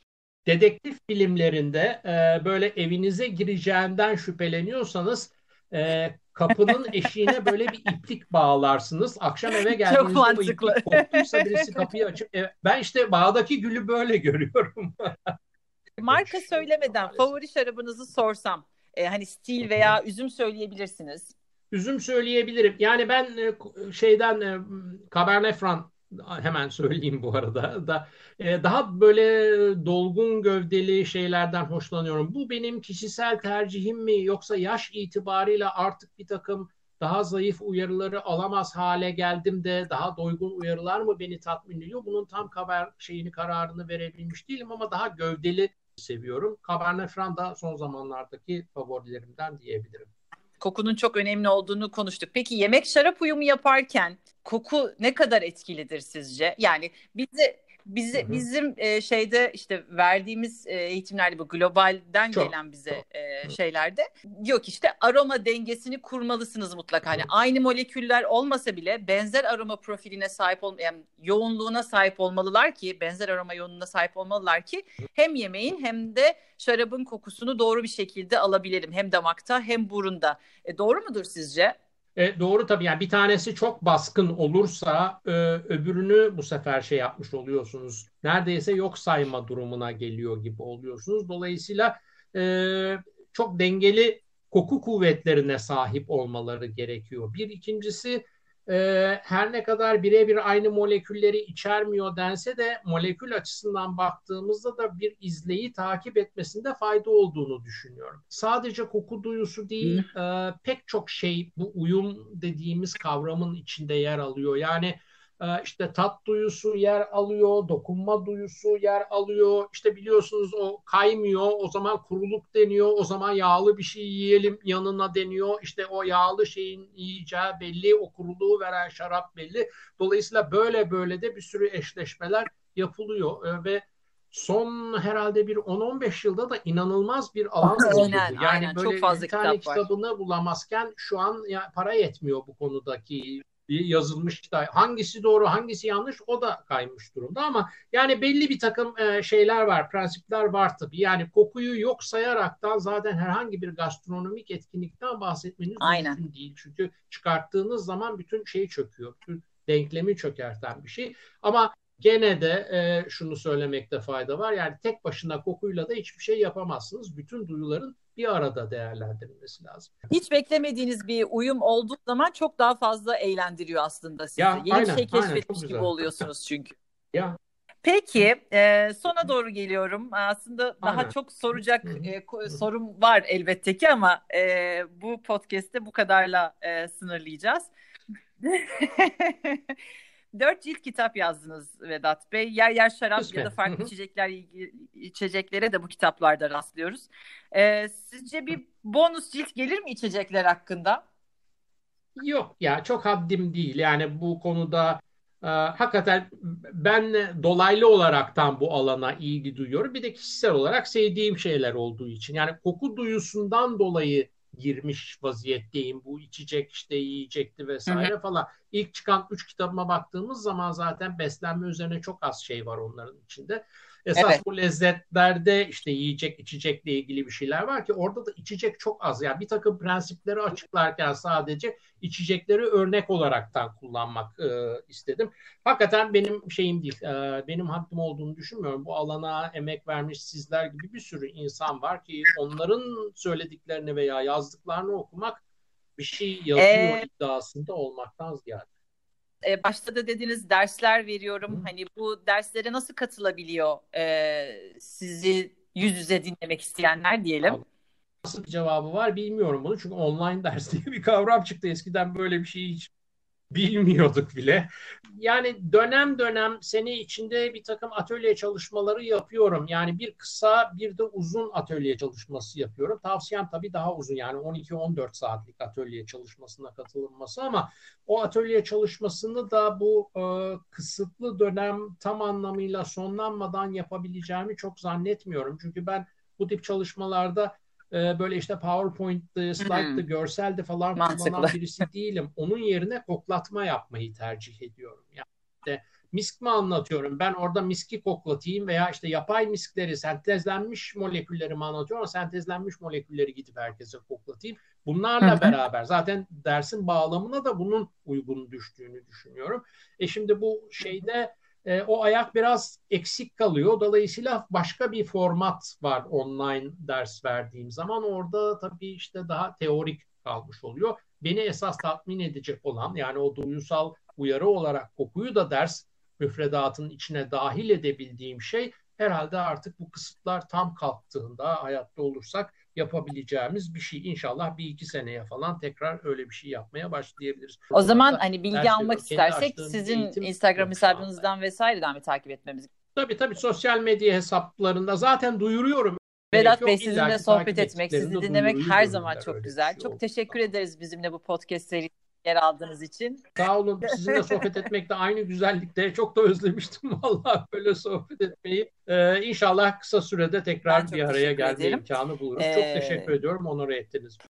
dedektif filmlerinde e, böyle evinize gireceğinden şüpheleniyorsanız e, kapının *laughs* eşiğine böyle bir iplik bağlarsınız. Akşam eve geldiğinizde Çok mantıklı. o iplik koptuysa *laughs* birisi kapıyı açıp e, ben işte bağdaki gülü böyle görüyorum. *laughs* Marka söylemeden favori şarabınızı sorsam e, hani stil veya üzüm söyleyebilirsiniz. Üzüm söyleyebilirim. Yani ben e, şeyden e, Cabernet Franc hemen söyleyeyim bu arada da e, daha böyle dolgun gövdeli şeylerden hoşlanıyorum. Bu benim kişisel tercihim mi yoksa yaş itibariyle artık bir takım daha zayıf uyarıları alamaz hale geldim de daha doygun uyarılar mı beni tatmin ediyor? Bunun tam kabar şeyini kararını verebilmiş değilim ama daha gövdeli seviyorum. Cabernet Franc da son zamanlardaki favorilerimden diyebilirim kokunun çok önemli olduğunu konuştuk. Peki yemek şarap uyumu yaparken koku ne kadar etkilidir sizce? Yani bizi bizi hı hı. bizim e, şeyde işte verdiğimiz e, eğitimlerde bu globalden çok, gelen bize çok. E, şeylerde yok işte aroma dengesini kurmalısınız mutlaka. Hani aynı moleküller olmasa bile benzer aroma profiline sahip ol yani yoğunluğuna sahip olmalılar ki benzer aroma yoğunluğuna sahip olmalılar ki hem yemeğin hem de şarabın kokusunu doğru bir şekilde alabilelim hem damakta hem burunda. E, doğru mudur sizce? E, doğru tabii yani bir tanesi çok baskın olursa e, öbürünü bu sefer şey yapmış oluyorsunuz. Neredeyse yok sayma durumuna geliyor gibi oluyorsunuz. Dolayısıyla e, çok dengeli koku kuvvetlerine sahip olmaları gerekiyor. Bir ikincisi e, her ne kadar birebir aynı molekülleri içermiyor dense de molekül açısından baktığımızda da bir izleyi takip etmesinde fayda olduğunu düşünüyorum. Sadece koku duyusu değil e, pek çok şey bu uyum dediğimiz kavramın içinde yer alıyor. Yani işte tat duyusu yer alıyor, dokunma duyusu yer alıyor. İşte biliyorsunuz o kaymıyor, o zaman kuruluk deniyor, o zaman yağlı bir şey yiyelim yanına deniyor. İşte o yağlı şeyin yiyeceği belli, o kuruluğu veren şarap belli. Dolayısıyla böyle böyle de bir sürü eşleşmeler yapılıyor e, ve son herhalde bir 10-15 yılda da inanılmaz bir alan oldu. Yani aynen, böyle çok fazla bir tane kitap kitabını var. bulamazken şu an ya para yetmiyor bu konudaki yazılmış da hangisi doğru hangisi yanlış o da kaymış durumda ama yani belli bir takım e, şeyler var prensipler var tabii yani kokuyu yok sayaraktan zaten herhangi bir gastronomik etkinlikten bahsetmeniz Aynen. mümkün değil çünkü çıkarttığınız zaman bütün şey çöküyor bütün denklemi çökerten bir şey ama Gene de e, şunu söylemekte fayda var. Yani tek başına kokuyla da hiçbir şey yapamazsınız. Bütün duyuların bir arada değerlendirilmesi lazım. Hiç beklemediğiniz bir uyum olduğu zaman çok daha fazla eğlendiriyor aslında sizi. Ya, Yeni aynen, bir şey keşfetmiş gibi oluyorsunuz *laughs* çünkü. ya Peki e, sona doğru geliyorum. Aslında Aynen. daha çok soracak e, sorum var elbette ki ama e, bu podcast'te bu kadarla e, sınırlayacağız. *laughs* Dört cilt kitap yazdınız Vedat Bey. Yer yer şarap Kısmen. ya da farklı içecekler içeceklere de bu kitaplarda rastlıyoruz. Ee, sizce bir bonus cilt gelir mi içecekler hakkında? Yok ya çok haddim değil. Yani bu konuda e, hakikaten ben dolaylı olaraktan bu alana ilgi duyuyorum. Bir de kişisel olarak sevdiğim şeyler olduğu için. Yani koku duyusundan dolayı girmiş vaziyetteyim. Bu içecek işte yiyecekti vesaire hı hı. falan. İlk çıkan üç kitabıma baktığımız zaman zaten beslenme üzerine çok az şey var onların içinde. Esas evet. bu lezzetlerde işte yiyecek içecekle ilgili bir şeyler var ki orada da içecek çok az. Yani bir takım prensipleri açıklarken sadece içecekleri örnek olaraktan kullanmak e, istedim. Hakikaten benim şeyim değil, e, benim haddim olduğunu düşünmüyorum. Bu alana emek vermiş sizler gibi bir sürü insan var ki onların söylediklerini veya yazdıklarını okumak bir şey yazıyor ee, iddiasında olmaktan ziyade e, başta da dediniz dersler veriyorum. Hani bu derslere nasıl katılabiliyor e, sizi yüz yüze dinlemek isteyenler diyelim. Nasıl bir cevabı var bilmiyorum bunu. Çünkü online ders diye bir kavram çıktı. Eskiden böyle bir şey hiç bilmiyorduk bile. Yani dönem dönem sene içinde bir takım atölye çalışmaları yapıyorum. Yani bir kısa bir de uzun atölye çalışması yapıyorum. Tavsiyem tabii daha uzun yani 12-14 saatlik atölye çalışmasına katılınması ama o atölye çalışmasını da bu e, kısıtlı dönem tam anlamıyla sonlanmadan yapabileceğimi çok zannetmiyorum. Çünkü ben bu tip çalışmalarda e, böyle işte PowerPoint'tı, slide'dı, hmm. görseldi falan Mantıklı. kullanan birisi değilim. Onun yerine koklatma yapmayı tercih ediyorum. Yani işte misk mi anlatıyorum? Ben orada miski koklatayım veya işte yapay miskleri, sentezlenmiş molekülleri mi anlatıyorum ama sentezlenmiş molekülleri gidip herkese koklatayım. Bunlarla Hı-hı. beraber zaten dersin bağlamına da bunun uygun düştüğünü düşünüyorum. E şimdi bu şeyde e, o ayak biraz eksik kalıyor. Dolayısıyla başka bir format var online ders verdiğim zaman. Orada tabii işte daha teorik kalmış oluyor. Beni esas tatmin edecek olan yani o duyusal uyarı olarak kokuyu da ders müfredatının içine dahil edebildiğim şey herhalde artık bu kısıtlar tam kalktığında hayatta olursak yapabileceğimiz bir şey. İnşallah bir iki seneye falan tekrar öyle bir şey yapmaya başlayabiliriz. O zaman hani bilgi almak istersek sizin Instagram hesabınızdan vesaireden mi takip etmemiz? Tabii tabii sosyal medya hesaplarında zaten duyuruyorum. Vedat Bey sizinle sohbet etmek, sizi dinlemek her zaman çok güzel. Şey çok teşekkür ederiz bizimle bu podcast serisi yer aldığınız için. Sağ olun. Sizinle sohbet etmek de aynı güzellikte. Çok da özlemiştim *laughs* vallahi böyle sohbet etmeyi. Ee, inşallah kısa sürede tekrar bir araya gelme ederim. imkanı buluruz. Ee, çok teşekkür ediyorum. Onore ettiniz.